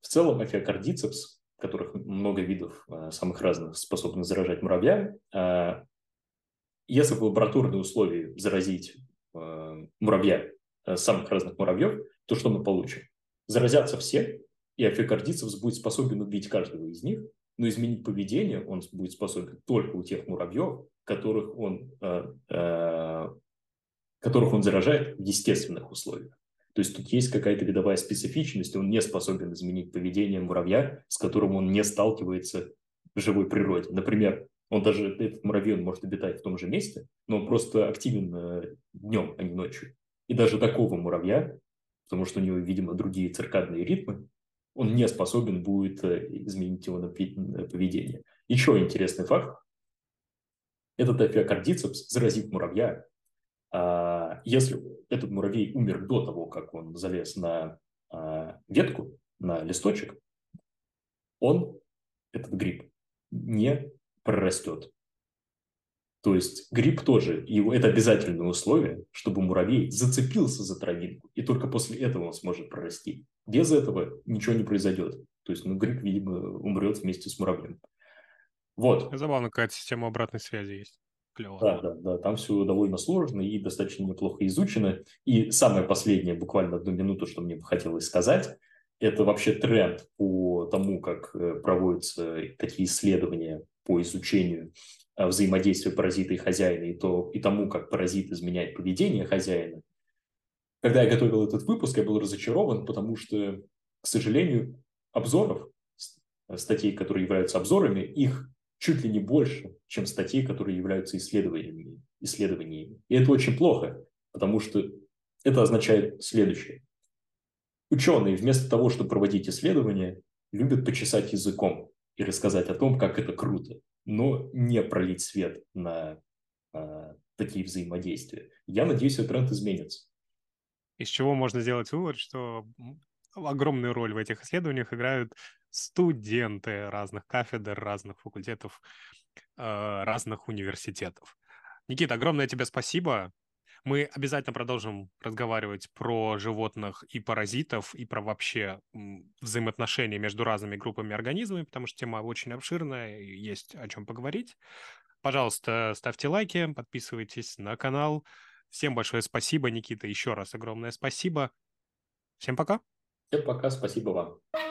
в целом эфиокардицепс, которых много видов э, самых разных способны заражать муравья, а, если в лабораторные условия заразить э, муравья, самых разных муравьев, то что мы получим? Заразятся все, и афиокардицепс будет способен убить каждого из них, но изменить поведение он будет способен только у тех муравьев, которых он, э, э, которых он заражает в естественных условиях. То есть тут есть какая-то видовая специфичность, он не способен изменить поведение муравья, с которым он не сталкивается в живой природе. Например, он даже, этот муравей, он может обитать в том же месте, но он просто активен э, днем, а не ночью. И даже такого муравья, потому что у него, видимо, другие циркадные ритмы, он не способен будет э, изменить его поведение. Еще интересный факт. Этот эфиокардицепс заразит муравья. А если этот муравей умер до того, как он залез на а, ветку, на листочек, он, этот гриб, не прорастет. То есть гриб тоже, его, это обязательное условие, чтобы муравей зацепился за травинку, и только после этого он сможет прорасти. Без этого ничего не произойдет. То есть, ну, гриб, видимо, умрет вместе с муравьем. Вот. Забавно, какая-то система обратной связи есть. Клево. Да, да, да. Там все довольно сложно и достаточно неплохо изучено. И самое последнее, буквально одну минуту, что мне бы хотелось сказать, это вообще тренд по тому, как э, проводятся такие исследования по изучению э, взаимодействия паразита и хозяина, и, то, и тому, как паразит изменяет поведение хозяина. Когда я готовил этот выпуск, я был разочарован, потому что, к сожалению, обзоров, статей, которые являются обзорами, их чуть ли не больше, чем статей, которые являются исследованиями. исследованиями. И это очень плохо, потому что это означает следующее. Ученые вместо того, чтобы проводить исследования, любят почесать языком и рассказать о том, как это круто, но не пролить свет на а, такие взаимодействия. Я надеюсь, этот тренд изменится. Из чего можно сделать вывод, что огромную роль в этих исследованиях играют студенты разных кафедр, разных факультетов, э, разных университетов. Никита, огромное тебе спасибо. Мы обязательно продолжим разговаривать про животных и паразитов, и про вообще взаимоотношения между разными группами организмов, потому что тема очень обширная, и есть о чем поговорить. Пожалуйста, ставьте лайки, подписывайтесь на канал, Всем большое спасибо, Никита. Еще раз огромное спасибо. Всем пока. Всем пока, спасибо вам.